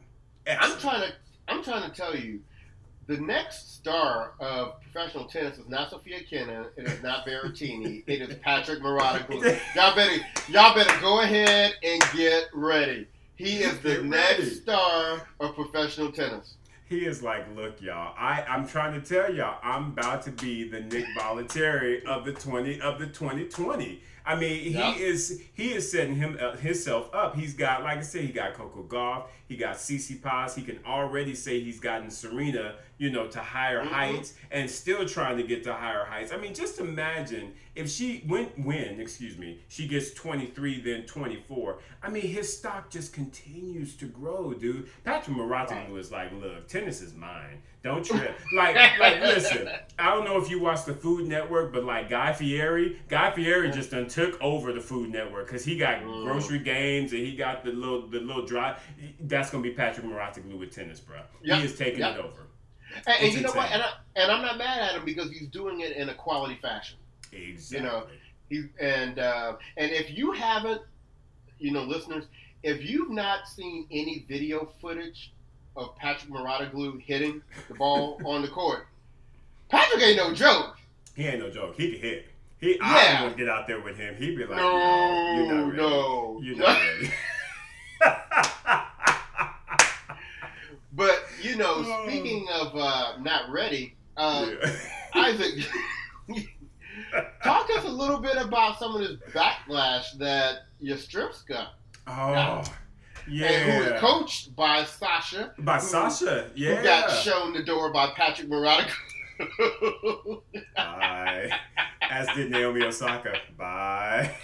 Speaker 3: excellent. I'm trying to I'm trying to tell you, the next star of professional tennis is not Sofia Kenin. It is not Berrettini. it is Patrick Mouratoglou. [laughs] y'all better y'all better go ahead and get ready. He is the next star of professional tennis.
Speaker 2: He is like, look, y'all. I I'm trying to tell y'all, I'm about to be the Nick Bollettieri of the twenty of the 2020. I mean, yep. he is he is setting him uh, himself up. He's got, like I said, he got Coco Gauff, he got Tsitsipas. He can already say he's gotten Serena, you know, to higher mm-hmm. heights, and still trying to get to higher heights. I mean, just imagine if she when when excuse me, she gets 23, then 24. I mean, his stock just continues to grow, dude. Patrick right. is like, look, tennis is mine. Don't [laughs] trip. like, like, listen. I don't know if you watch the Food Network, but like Guy Fieri, Guy Fieri just done took over the Food Network because he got mm. grocery games and he got the little the little drive. That's gonna be Patrick Mouratoglou with tennis, bro. Yep. He is taking yep. it over.
Speaker 3: And, and you know what? And, I, and I'm not mad at him because he's doing it in a quality fashion.
Speaker 2: Exactly.
Speaker 3: You know, he and uh, and if you haven't, you know, listeners, if you've not seen any video footage of Patrick Mouratoglou hitting the ball [laughs] on the court. Patrick ain't no joke.
Speaker 2: He ain't no joke. He can hit. He, yeah. I would get out there with him. He'd be like, no, no you're not ready. No, you're not ready. [laughs]
Speaker 3: but you know, speaking of uh, not ready, uh, yeah. [laughs] Isaac, [laughs] talk to us a little bit about some of this backlash that Yastremska.
Speaker 2: Oh. Yeah.
Speaker 3: And who was coached by Sasha.
Speaker 2: By who, Sasha, yeah.
Speaker 3: Who got shown the door by Patrick Murata. [laughs]
Speaker 2: Bye. As did Naomi Osaka. Bye.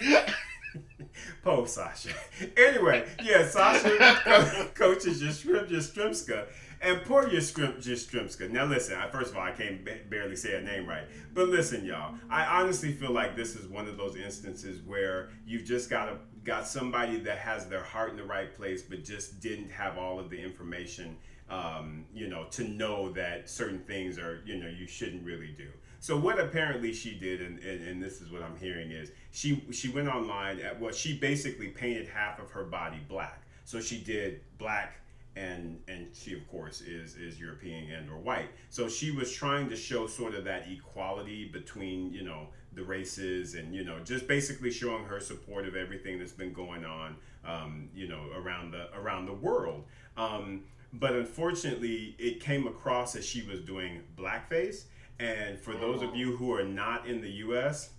Speaker 2: Poor Sasha. Anyway, yeah, Sasha coaches Yastremska. And poor Yastremska. Now listen, I, first of all, I can't barely say a name right. But listen, y'all, I honestly feel like this is one of those instances where you've just got to got somebody that has their heart in the right place, but just didn't have all of the information, um, you know, to know that certain things are, you know, you shouldn't really do. So what apparently she did, and, and, and this is what I'm hearing is she she went online at what she basically painted half of her body black. So she did black and and she of course is is European and or white. So she was trying to show sort of that equality between you know the races and you know just basically showing her support of everything that's been going on um, you know around the around the world. Um, but unfortunately, it came across as she was doing blackface. And for those of you who are not in the U.S.,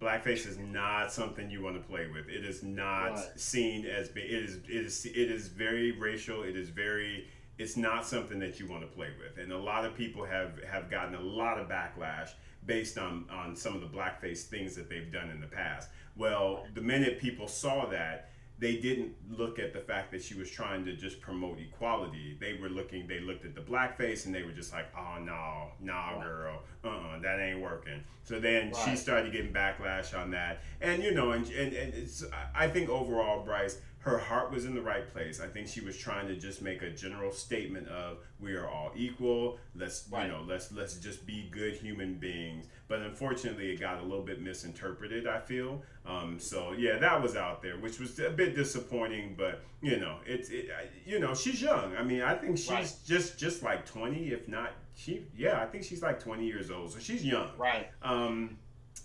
Speaker 2: blackface is not something you want to play with. It is not right. seen as. It is. It is. It is very racial. It is very. It's not something that you want to play with. And a lot of people have have gotten a lot of backlash based on on some of the blackface things that they've done in the past. Well, the minute people saw that, they didn't look at the fact that she was trying to just promote equality. They were looking, they looked at the blackface and they were just like, oh no, nah, girl, uh uh-uh, that ain't working. So then right. she started getting backlash on that. And, you know, and, and, and it's, I think overall, Bryce, her heart was in the right place. I think she was trying to just make a general statement of we are all equal. Let's right. you know let's let's just be good human beings. But unfortunately, it got a little bit misinterpreted. I feel um, so. Yeah, that was out there, which was a bit disappointing. But you know, it's it, you know she's young. I mean, I think she's right. just just like twenty, if not she. Yeah, I think she's like twenty years old, so she's young.
Speaker 3: Right.
Speaker 2: Um,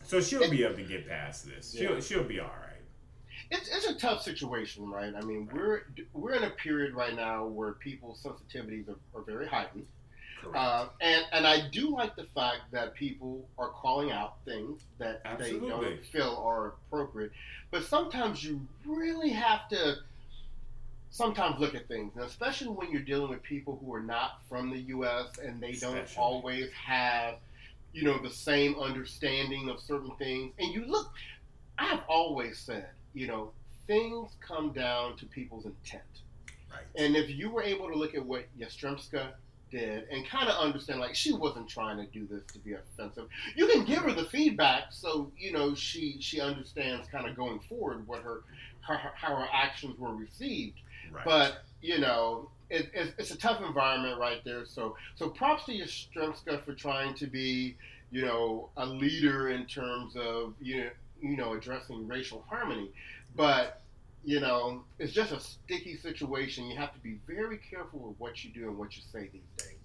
Speaker 2: so she'll be able to get past this. Yeah. She'll she'll be all right.
Speaker 3: It's, it's a tough situation, right? I mean, we're we're in a period right now where people's sensitivities are, are very heightened. Uh, and and I do like the fact that people are calling out things that
Speaker 2: Absolutely.
Speaker 3: they don't feel are appropriate. But sometimes you really have to sometimes look at things, and especially when you're dealing with people who are not from the U.S. and they don't always have, you know, the same understanding of certain things. And you look, I've always said, you know, things come down to people's intent.
Speaker 2: right.
Speaker 3: And if you were able to look at what Yastremska did and kind of understand, like, she wasn't trying to do this to be offensive, you can give her the feedback so, you know, she she understands kind of going forward what her, her how her actions were received.
Speaker 2: right.
Speaker 3: But, you know, it, it's, it's a tough environment right there. So, so props to Yastremska for trying to be, you know, a leader in terms of, you know, you know, addressing racial harmony. But, you know, it's just a sticky situation. You have to be very careful with what you do and what you say these days.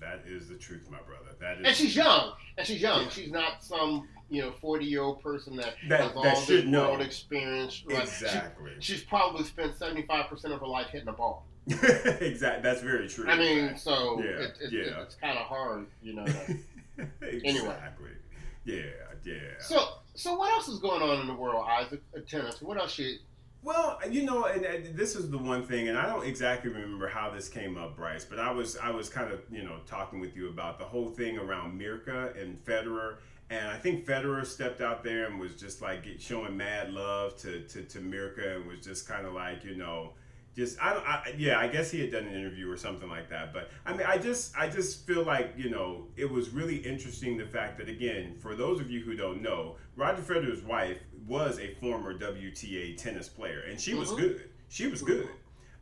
Speaker 2: that is the truth, my brother. That is
Speaker 3: And she's young. And she's young.
Speaker 2: Yeah.
Speaker 3: She's not some, you know, 40 year old person that,
Speaker 2: That-
Speaker 3: has all
Speaker 2: that
Speaker 3: this
Speaker 2: know.
Speaker 3: world experience. Right? She-
Speaker 2: exactly.
Speaker 3: she's probably spent 75% of her life hitting a ball. [laughs]
Speaker 2: exactly. That's very true.
Speaker 3: I mean,
Speaker 2: Right.
Speaker 3: so
Speaker 2: Yeah,
Speaker 3: it, it,
Speaker 2: yeah.
Speaker 3: it's kind of hard, you know. [laughs]
Speaker 2: exactly. Yeah, yeah.
Speaker 3: so, so what else is going on in the world, Isaac? Uh, tennis. What else? You,
Speaker 2: Well, you know, and, and this is the one thing, and I don't exactly remember how this came up, Bryce, but I was I was kind of you know talking with you about the whole thing around Mirka and Federer, and I think Federer stepped out there and was just like showing mad love to to, to Mirka and was just kind of like you know. Just I, don't- I yeah I guess he had done an interview or something like that but I mean I just I just feel like you know it was really interesting the fact that again for those of you who don't know Roger Federer's wife was a former WTA tennis player, and she was
Speaker 3: Mhm.
Speaker 2: good. She was good.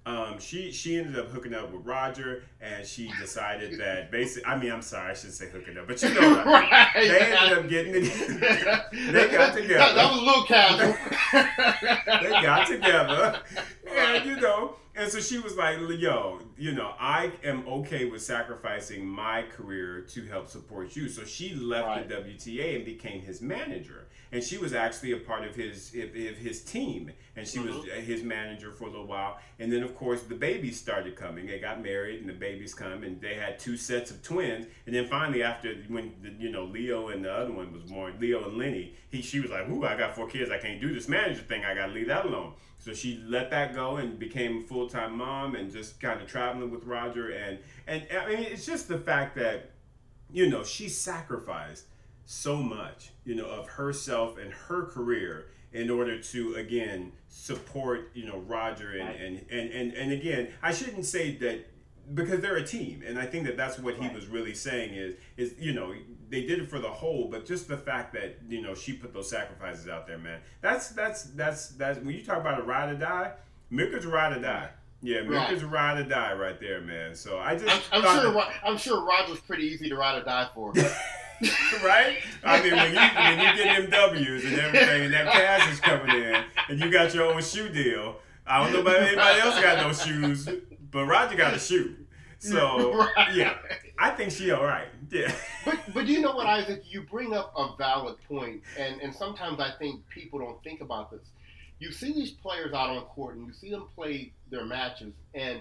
Speaker 2: Um, she she ended up hooking up with Roger, and she decided that basically. I mean, I'm sorry, I shouldn't say hooking up, but you know, what I mean. [laughs] they ended up getting it. [laughs] they got together.
Speaker 3: That, that was a little casual. [laughs]
Speaker 2: they got together, and you know, and so she was like, "Yo, you know, I am okay with sacrificing my career to help support you." So she left
Speaker 3: Right.
Speaker 2: the WTA and became his manager, and she was actually a part of his of of his team, and she was
Speaker 3: Mm-hmm.
Speaker 2: his manager for a little while. And then, of course, the babies started coming. They got married, and the babies come, and they had two sets of twins. And then finally, after when the, you know Leo and the other one was born, Leo and Lenny, he she was like, "Ooh, I got four kids. I can't do this manager thing. I got to leave that alone." So she let that go and became a full time mom and just kind of traveling with Roger. And and I mean, it's just the fact that you know she sacrificed so much, you know, of herself and her career in order to again support you know Roger and
Speaker 3: Right.
Speaker 2: and, and and and again I shouldn't say that because they're a team and I think that that's what he was really saying is is you know they did it for the whole but just the fact that you know she put those sacrifices out there man that's that's that's that's when you talk about a ride or die a ride or die yeah
Speaker 3: Right.
Speaker 2: Mirka's a ride or die right there man so I just
Speaker 3: I'm, I'm sure.
Speaker 2: that-
Speaker 3: I'm sure Roger's pretty easy to ride or die for. [laughs] [laughs]
Speaker 2: right? I mean, when you when you get them W's and everything, and that cash is coming in, and you got your own shoe deal. I don't know about anybody else got no shoes, but Roger got a shoe. So [laughs]
Speaker 3: Right.
Speaker 2: yeah, I think she all right. Yeah,
Speaker 3: But but you know what, Isaac? You bring up a valid point, and and sometimes I think people don't think about this. You see these players out on court, and you see them play their matches, and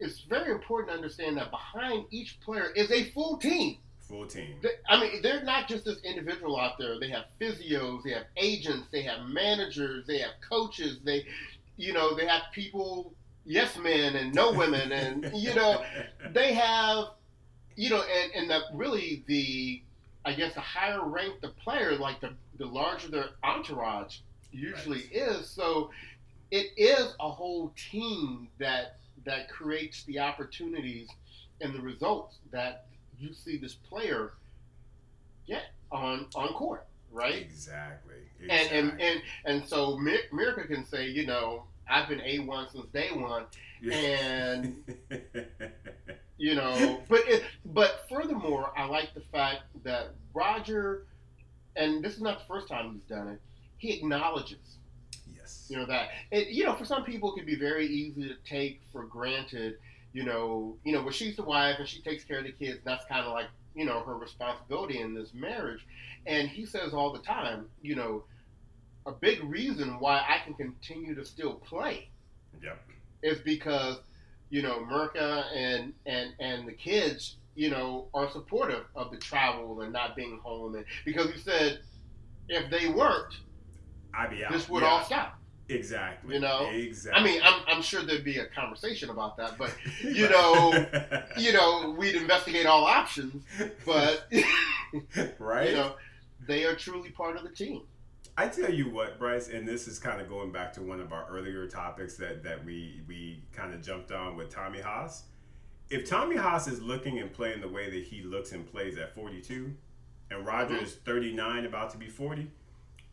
Speaker 3: it's very important to understand that behind each player is a full team.
Speaker 2: Full team.
Speaker 3: They- I mean, they're not just this individual out there. They have physios, they have agents, they have managers, they have coaches. They, you know, they have people, yes men and no women, and you know, [laughs] they have, you know, and and the really the, I guess the higher ranked the player, like the the larger their entourage usually is. So, it is a whole team that that creates the opportunities and the results that you see this player get on on court, right?
Speaker 2: exactly.
Speaker 3: And and and and so Mi- Mirka can say, you know, I've been a one since day one, and [laughs] you know, but it, but furthermore, I like the fact that Roger, and this is not the first time he's done it. He acknowledges
Speaker 2: yes,
Speaker 3: you know that it, you know for some people it can be very easy to take for granted you know you know but she's the wife and she takes care of the kids. That's kind of like you know her responsibility in this marriage. And he says all the time you know a big reason why I can continue to still play
Speaker 2: Yep.
Speaker 3: is because you know Mirka and and and the kids you know are supportive of the travel and not being home. And because you said if they weren't
Speaker 2: I'd be out.
Speaker 3: this would
Speaker 2: Yeah,
Speaker 3: all stop
Speaker 2: Exactly.
Speaker 3: you know?
Speaker 2: Exactly.
Speaker 3: I mean I'm, I'm sure there'd be a conversation about that but [laughs] you know you know we'd investigate all options but [laughs]
Speaker 2: right?
Speaker 3: you know they are truly part of the team
Speaker 2: I tell you what, Bryce, and this is kind of going back to one of our earlier topics that, that we we kind of jumped on with Tommy Haas. If Tommy Haas is looking and playing the way that he looks and plays at 42, and Roger
Speaker 3: Mhm.
Speaker 2: is 39, about to be 40,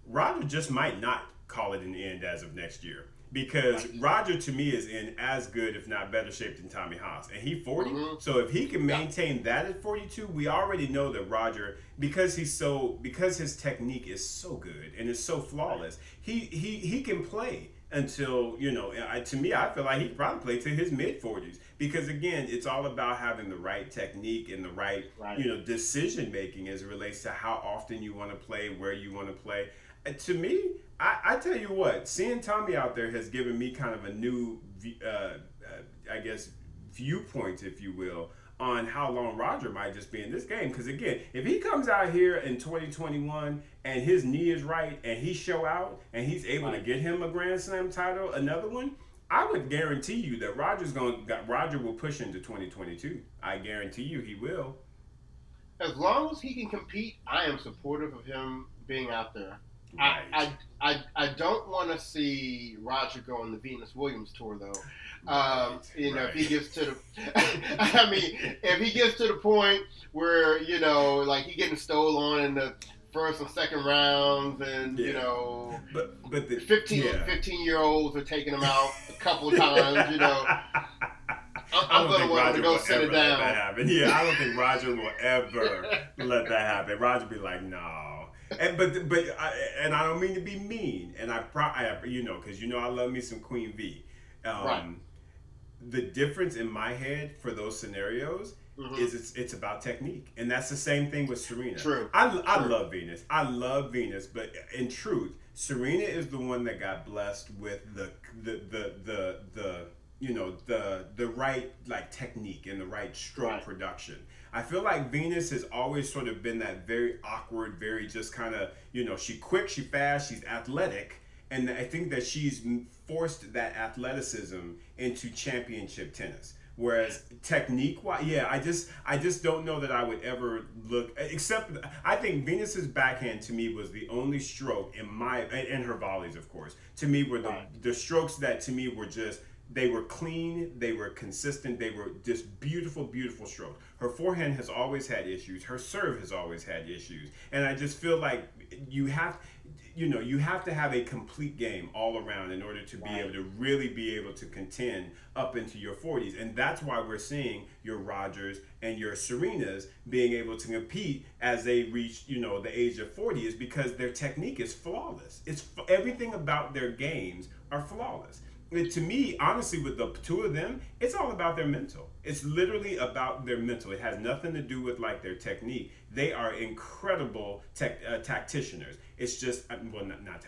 Speaker 2: Roger just might not call it an end as of next year. Because. Roger to me is in as good, if not better shape than Tommy Haas. And he 40.
Speaker 3: Mhm.
Speaker 2: So if he can
Speaker 3: Yeah.
Speaker 2: maintain that at 42, we already know that Roger, because he's so because his technique is so good and is so flawless, he he he can play until, you know, I, to me I feel like he probably play to his mid 40s because again, it's all about having the right technique and the right,
Speaker 3: Right.
Speaker 2: you know, decision making as it relates to how often you want to play, where you want to play. And to me, I, I tell you what, seeing Tommy out there has given me kind of a new, uh, uh, I guess, viewpoint, if you will, on how long Roger might just be in this game. Because again, if he comes out here in 2021 and his knee is right and he show out and he's able to get him a Grand Slam title, another one. I would guarantee you that Roger's going. Roger will push into 2022. I guarantee you he will.
Speaker 3: as long as he can compete I am supportive of him being out there
Speaker 2: Right.
Speaker 3: I, I, I, I don't want to see Roger go on the Venus Williams tour though. Um, you know, if he gets to the, [laughs] I mean, if he gets to the point where you know, like he getting stole on in the first and second rounds, and you know,
Speaker 2: But but the
Speaker 3: 15,
Speaker 2: yeah.
Speaker 3: 15 year olds are taking him out a couple of times, you know. [laughs] I'm, gonna want to go sit it down.
Speaker 2: Yeah, I don't think Roger will ever [laughs] let that happen. Roger be like, no. And but but I, and I don't mean to be mean, and I pro I, you know because you know I love me some Queen V. Um,
Speaker 3: Right.
Speaker 2: The difference in my head for those scenarios
Speaker 3: Mhm.
Speaker 2: is it's it's about technique, and that's the same thing with Serena.
Speaker 3: True.
Speaker 2: I, I
Speaker 3: True.
Speaker 2: love Venus. I love Venus, but in truth, Serena is the one that got blessed with the the the the, the you know the the right like technique and the right stroke
Speaker 3: Right.
Speaker 2: production. I feel like Venus has always sort of been that very awkward, very just kind of you know she quick, she fast, she's athletic, and I think that she's forced that athleticism into championship tennis. Whereas technique wise, yeah, I just I just don't know that I would ever look except I think Venus's backhand to me was the only stroke in my and her volleys of course to me were the
Speaker 3: Right.
Speaker 2: the strokes that to me were just they were clean, they were consistent, they were just beautiful, beautiful strokes. Her forehand has always had issues. Her serve has always had issues, and I just feel like you have, you know, you have to have a complete game all around in order to be
Speaker 3: Right.
Speaker 2: able to really be able to contend up into your 40s, and that's why we're seeing your Rogers and your Serenas being able to compete as they reach, you know, the age of 40 is because their technique is flawless. It's everything about their games are flawless it, to me, honestly, with the two of them, it's all about their mental. It's literally about their mental. It has nothing to do with like their technique. They are incredible tech, uh. It's just uh, well, not, not.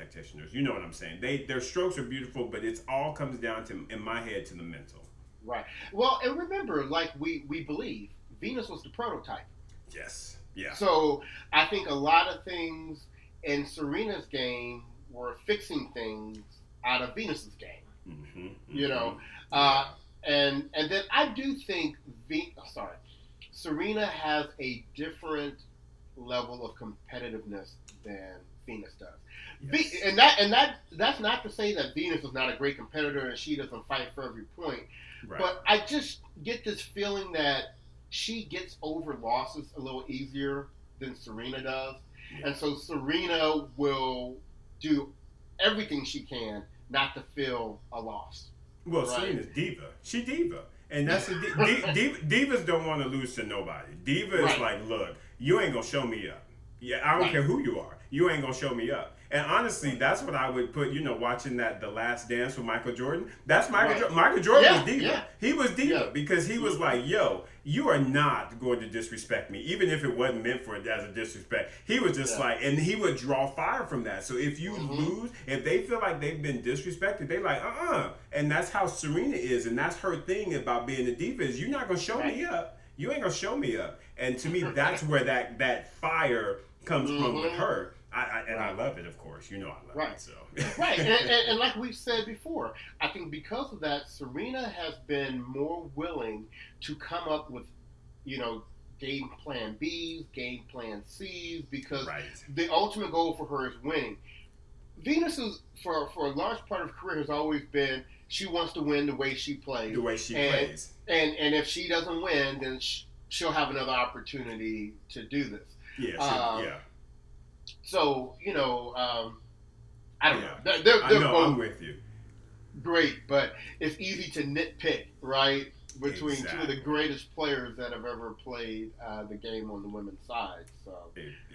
Speaker 2: You know what I'm saying? They their strokes are beautiful, but it's all comes down to in my head to the mental.
Speaker 3: Right. Well, and remember, like we we believe, Venus was the prototype.
Speaker 2: Yes. Yeah.
Speaker 3: So I think a lot of things in Serena's game were fixing things out of Venus's game.
Speaker 2: Hmm
Speaker 3: You know, uh, and and then I do think Ve- oh, sorry, Serena has a different level of competitiveness than Venus does. Ve- and that and that that's not to say that Venus is not a great competitor and she doesn't fight for every point.
Speaker 2: right.
Speaker 3: But I just get this feeling that she gets over losses a little easier than Serena does.
Speaker 2: Yeah.
Speaker 3: And so Serena will do everything she can not to feel a loss.
Speaker 2: Well,
Speaker 3: Right.
Speaker 2: Serena's diva. She diva, and that's the di- di- [laughs] divas don't want to lose to nobody. Diva is
Speaker 3: Right.
Speaker 2: like, look, you ain't gonna show me up. Yeah, I don't
Speaker 3: Right.
Speaker 2: care who you are. You ain't gonna show me up. And honestly, that's what I would put. You know, watching that The Last Dance with Michael Jordan. That's Michael.
Speaker 3: Right.
Speaker 2: Jordan. Michael Jordan
Speaker 3: Yeah,
Speaker 2: was diva.
Speaker 3: yeah.
Speaker 2: He was diva
Speaker 3: Yeah.
Speaker 2: because he was mm-hmm. like, "Yo, you are not going to disrespect me, even if it wasn't meant for it as a disrespect." He was just
Speaker 3: Yeah.
Speaker 2: like, and he would draw fire from that. So if you
Speaker 3: Mhm.
Speaker 2: lose, if they feel like they've been disrespected, they like, uh, uh And that's how Serena is, and that's her thing about being a diva is you're not gonna show me up. You ain't gonna show me up. And to me, [laughs] that's where that that fire comes from with
Speaker 3: Mhm.
Speaker 2: her. I, I and I love it, of course. You know I love
Speaker 3: Right.
Speaker 2: it. So [laughs]
Speaker 3: right, and, and, and like we've said before, I think because of that, Serena has been more willing to come up with, you know, game plan Bs, game plan Cs, because
Speaker 2: right.
Speaker 3: the ultimate goal for her is winning. Venus is for for a large part of her career has always been she wants to win the way she plays,
Speaker 2: The way she
Speaker 3: And-
Speaker 2: plays.
Speaker 3: and and if she doesn't win, then sh- she'll have another opportunity to do this.
Speaker 2: Yeah. She,
Speaker 3: um,
Speaker 2: yeah.
Speaker 3: So you know, um, I don't
Speaker 2: Yeah.
Speaker 3: know. They're, they're,
Speaker 2: know.
Speaker 3: both
Speaker 2: I'm with you.
Speaker 3: great, but it's easy to nitpick, right? Between two of the greatest players that have ever played uh, the game on the women's side. So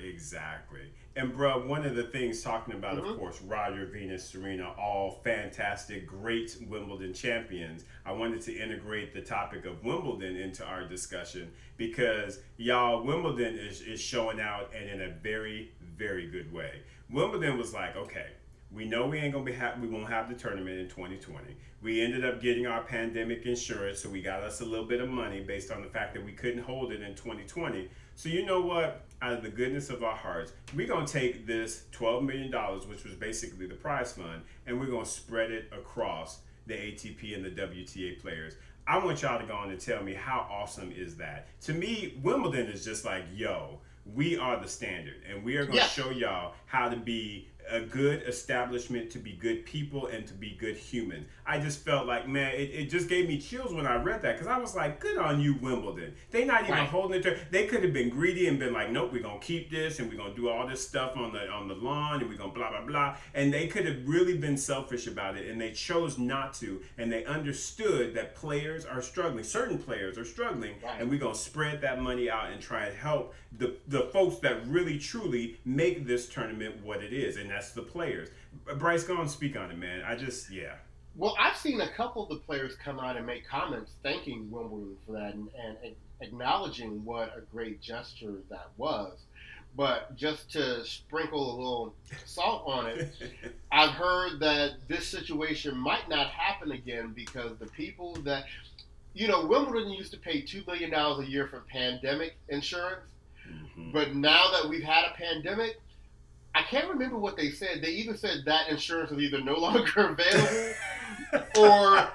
Speaker 2: Exactly. And bro, one of the things talking about, of
Speaker 3: Mhm.
Speaker 2: course, Roger, Venus, Serena, all fantastic, great Wimbledon champions. I wanted to integrate the topic of Wimbledon into our discussion because y'all, Wimbledon is, is showing out and in a very, very good way. Wimbledon was like, okay, we know we ain't gonna be ha- we won't have the tournament in 2020. We ended up getting our pandemic insurance, so we got us a little bit of money based on the fact that we couldn't hold it in 2020. So you know what? Out of the goodness of our hearts, we're gonna take this 12 million dollars, which was basically the prize fund, and we're gonna spread it across the ATP and the WTA players. I want y'all to go on and tell me how awesome is that. To me, Wimbledon is just like, yo, we are the standard, and we are gonna
Speaker 3: Yeah.
Speaker 2: show y'all how to be a good establishment, to be good people, and to be good humans. I just felt like, man, it, it just gave me chills when I read that because I was like, good on you, Wimbledon. They not even
Speaker 3: Right.
Speaker 2: holding it. To, they could have been greedy and been like, nope, we're gonna keep this and we're gonna do all this stuff on the on the lawn and we're gonna blah blah blah. And they could have really been selfish about it, and they chose not to. And they understood that players are struggling. Certain players are struggling,
Speaker 3: Right.
Speaker 2: and we're gonna spread that money out and try and help the the folks that really truly make this tournament what it is, and that's the players. Bryce, go and speak on it, man. I just yeah.
Speaker 3: Well, I've seen a couple of the players come out and make comments thanking Wimbledon for that and, and acknowledging what a great gesture that was. But just to sprinkle a little salt on it, [laughs] I've heard that this situation might not happen again because the people that, you know, Wimbledon used to pay $2 million a year for pandemic insurance.
Speaker 2: Mhm.
Speaker 3: But now that we've had a pandemic, I can't remember what they said. They either said that insurance is either no [laughs] longer available or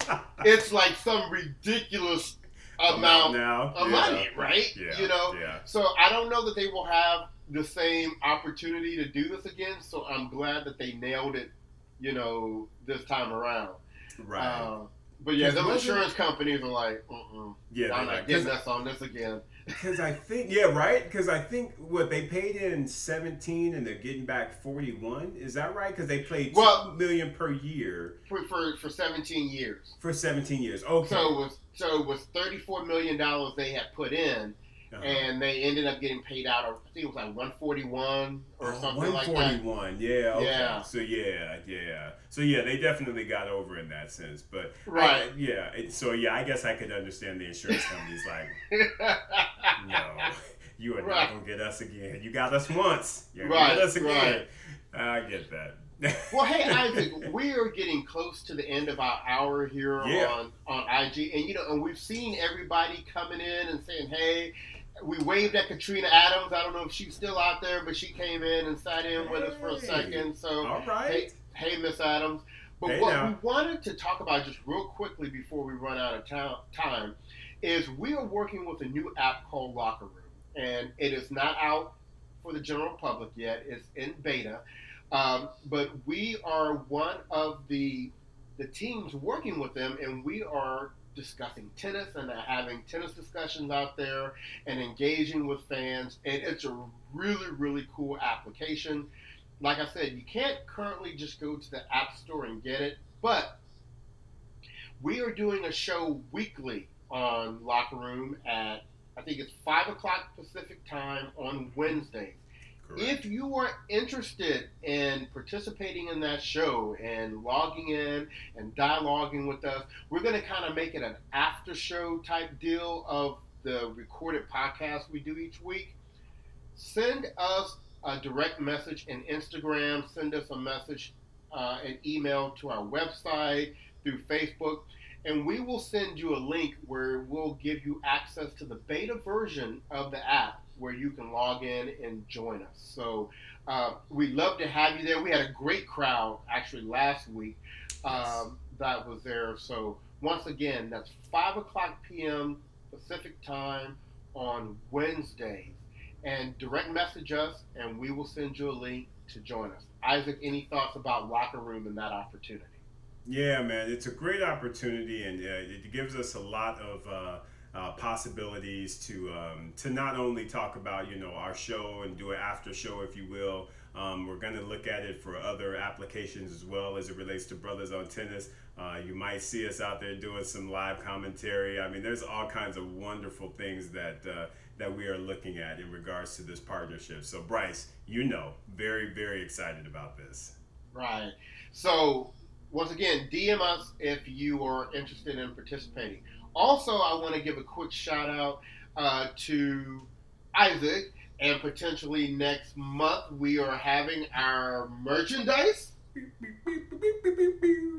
Speaker 3: it's like some ridiculous amount
Speaker 2: now
Speaker 3: of
Speaker 2: yeah.
Speaker 3: money, right?
Speaker 2: Yeah,
Speaker 3: You know?
Speaker 2: yeah.
Speaker 3: So I don't know that they will have the same opportunity to do this again. So I'm glad that they nailed it, you know, this time around.
Speaker 2: Right.
Speaker 3: Uh, but yeah,
Speaker 2: Because
Speaker 3: insurance companies are like, mm-mm,
Speaker 2: yeah,
Speaker 3: I'm not
Speaker 2: like,
Speaker 3: getting us on this again.
Speaker 2: Because I think, yeah, right. Because I think what they paid in seventeen and they're getting back forty one. Is that right? Because they played
Speaker 3: Well-
Speaker 2: two million per year
Speaker 3: For, for, for 17 years.
Speaker 2: for seventeen years. Okay.
Speaker 3: So it was so it was 34 million dollars they had put in,
Speaker 2: Uh-huh.
Speaker 3: and they ended up getting paid out. I think it was like 141 or
Speaker 2: Oh,
Speaker 3: something like that.
Speaker 2: 141. Yeah. Okay.
Speaker 3: Yeah.
Speaker 2: So yeah, yeah. So yeah, they definitely got over in that sense. But I-
Speaker 3: Right.
Speaker 2: yeah. It, so yeah, I guess I could understand the insurance companies like, [laughs] no, you are
Speaker 3: Right.
Speaker 2: not gonna get us again. You got us once. You're
Speaker 3: Right,
Speaker 2: get us again.
Speaker 3: right.
Speaker 2: I get that. [laughs]
Speaker 3: well, hey Isaac, we are getting close to the end of our hour here
Speaker 2: Yeah.
Speaker 3: on on IG, and you know, and we've seen everybody coming in and saying, "Hey." We waved at Katrina Adams. I don't know if she's still out there, but she came in and sat in with us for a second. So
Speaker 2: All right.
Speaker 3: Hey, hey, Miss Adams. But
Speaker 2: Hey,
Speaker 3: what
Speaker 2: now.
Speaker 3: we wanted to talk about just real quickly before we run out of ta- time is we are working with a new app called Locker Room, and it is not out for the general public yet. It's in beta, um, but we are one of the the teams working with them, and we are discussing tennis and having tennis discussions out there and engaging with fans. And it's a really, really cool application. Like I said, you can't currently just go to the App Store and get it, but we are doing a show weekly on Locker Room at I think it's five o'clock Pacific time on Wednesdays.
Speaker 2: Correct.
Speaker 3: If you are interested in participating in that show and logging in and dialoguing with us, we're going to kind of make it an after show type deal of the recorded podcast we do each week. Send us a direct message in Instagram, send us a message, uh, an email to our website through Facebook, and we will send you a link where we'll give you access to the beta version of the app where you can log in and join us. So uh, we'd love to have you there. We had a great crowd actually last week um, that was there. So once again, that's 5 o'clock p.m. Pacific time on Wednesdays. And direct message us, and we will send you a link to join us. Isaac, any thoughts about Locker Room and that opportunity?
Speaker 2: Yeah, man, it's a great opportunity, and uh, it gives us a lot of uh, uh, possibilities to um, to not only talk about you know our show and do an after show, if you will. Um, we're going to look at it for other applications as well as it relates to Bruthas on Tennis. Uh, you might see us out there doing some live commentary. I mean, there's all kinds of wonderful things that uh, that we are looking at in regards to this partnership. So, Bryce, you know, very very excited about this.
Speaker 3: Right. So, once again, DM us if you are interested in participating. Also, I want to give a quick shout out uh, to Isaac, and potentially next month we are having our merchandise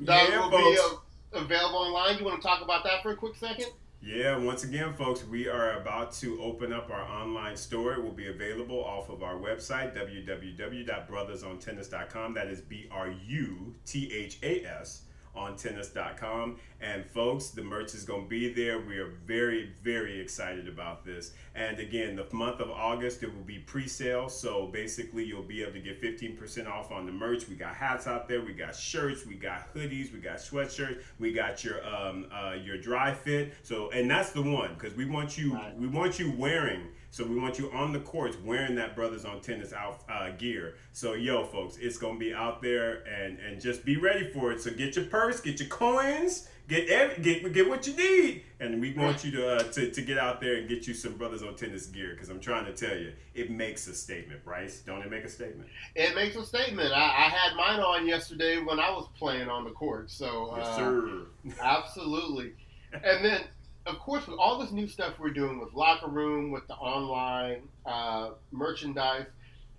Speaker 3: that
Speaker 2: yeah,
Speaker 3: will
Speaker 2: folks.
Speaker 3: be available online. You want to talk about that for a quick second?
Speaker 2: Yeah, once again, folks, we are about to open up our online store. It will be available off of our website, www.bruthasontennis.com. That is B R U T H A S on tennis.com. And folks, the merch is going to be there. We are very, very excited about this. And again, the month of August, it will be pre sale. So basically, you'll be able to get 15% off on the merch. We got hats out there, we got shirts, we got hoodies, we got sweatshirts, we got your um, uh, your dry fit. So, and that's the one because we want you,
Speaker 3: Right.
Speaker 2: we want you wearing. So we want you on the courts wearing that Bruthas on Tennis out uh, gear. So yo, folks, it's gonna be out there, and and just be ready for it. So get your purse, get your coins, get every, get get what you need, and we want you to, uh, to to get out there and get you some Bruthas on Tennis gear because I'm trying to tell you, it makes a statement, Bryce. Don't it make a statement?
Speaker 3: It makes a statement. I, I had mine on yesterday when I was playing on the court. So,
Speaker 2: Yes,
Speaker 3: uh,
Speaker 2: sir.
Speaker 3: Absolutely. And then, of course, with all this new stuff we're doing with Locker Room, with the online uh, merchandise,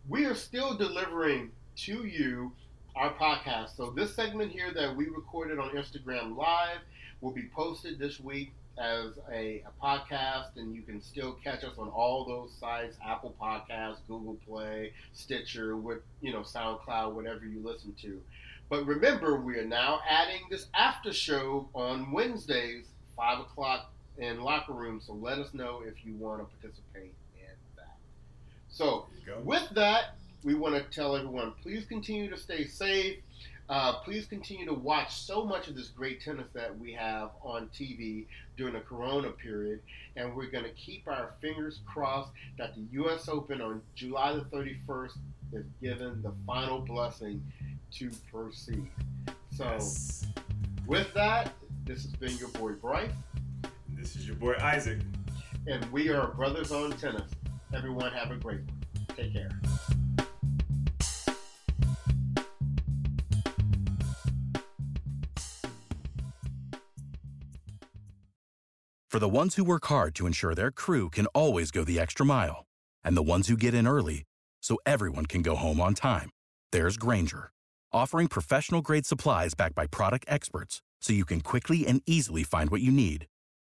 Speaker 3: we are still delivering to you our podcast. So, this segment here that we recorded on Instagram Live will be posted this week as a, a podcast, and you can still catch us on all those sites Apple Podcasts, Google Play, Stitcher, with, you know, SoundCloud, whatever you listen to. But remember, we are now adding this after show on Wednesdays, 5 o'clock in Locker Room. So let us know if you want to participate in that. So,
Speaker 2: There you go.
Speaker 3: with that, we want to tell everyone please continue to stay safe. Uh, please continue to watch so much of this great tennis that we have on TV during the Corona period. And we're going to keep our fingers crossed that the U.S. Open on July the 31st is given the final blessing to proceed. So,
Speaker 2: Yes.
Speaker 3: with that, this has been your boy Bryce,
Speaker 2: This is your boy Isaac.
Speaker 3: and we are Bruthas on Tennis. Everyone, have a great one. Take care.
Speaker 4: For the ones who work hard to ensure their crew can always go the extra mile, and the ones who get in early so everyone can go home on time, there's Grainger, offering professional grade supplies backed by product experts so you can quickly and easily find what you need.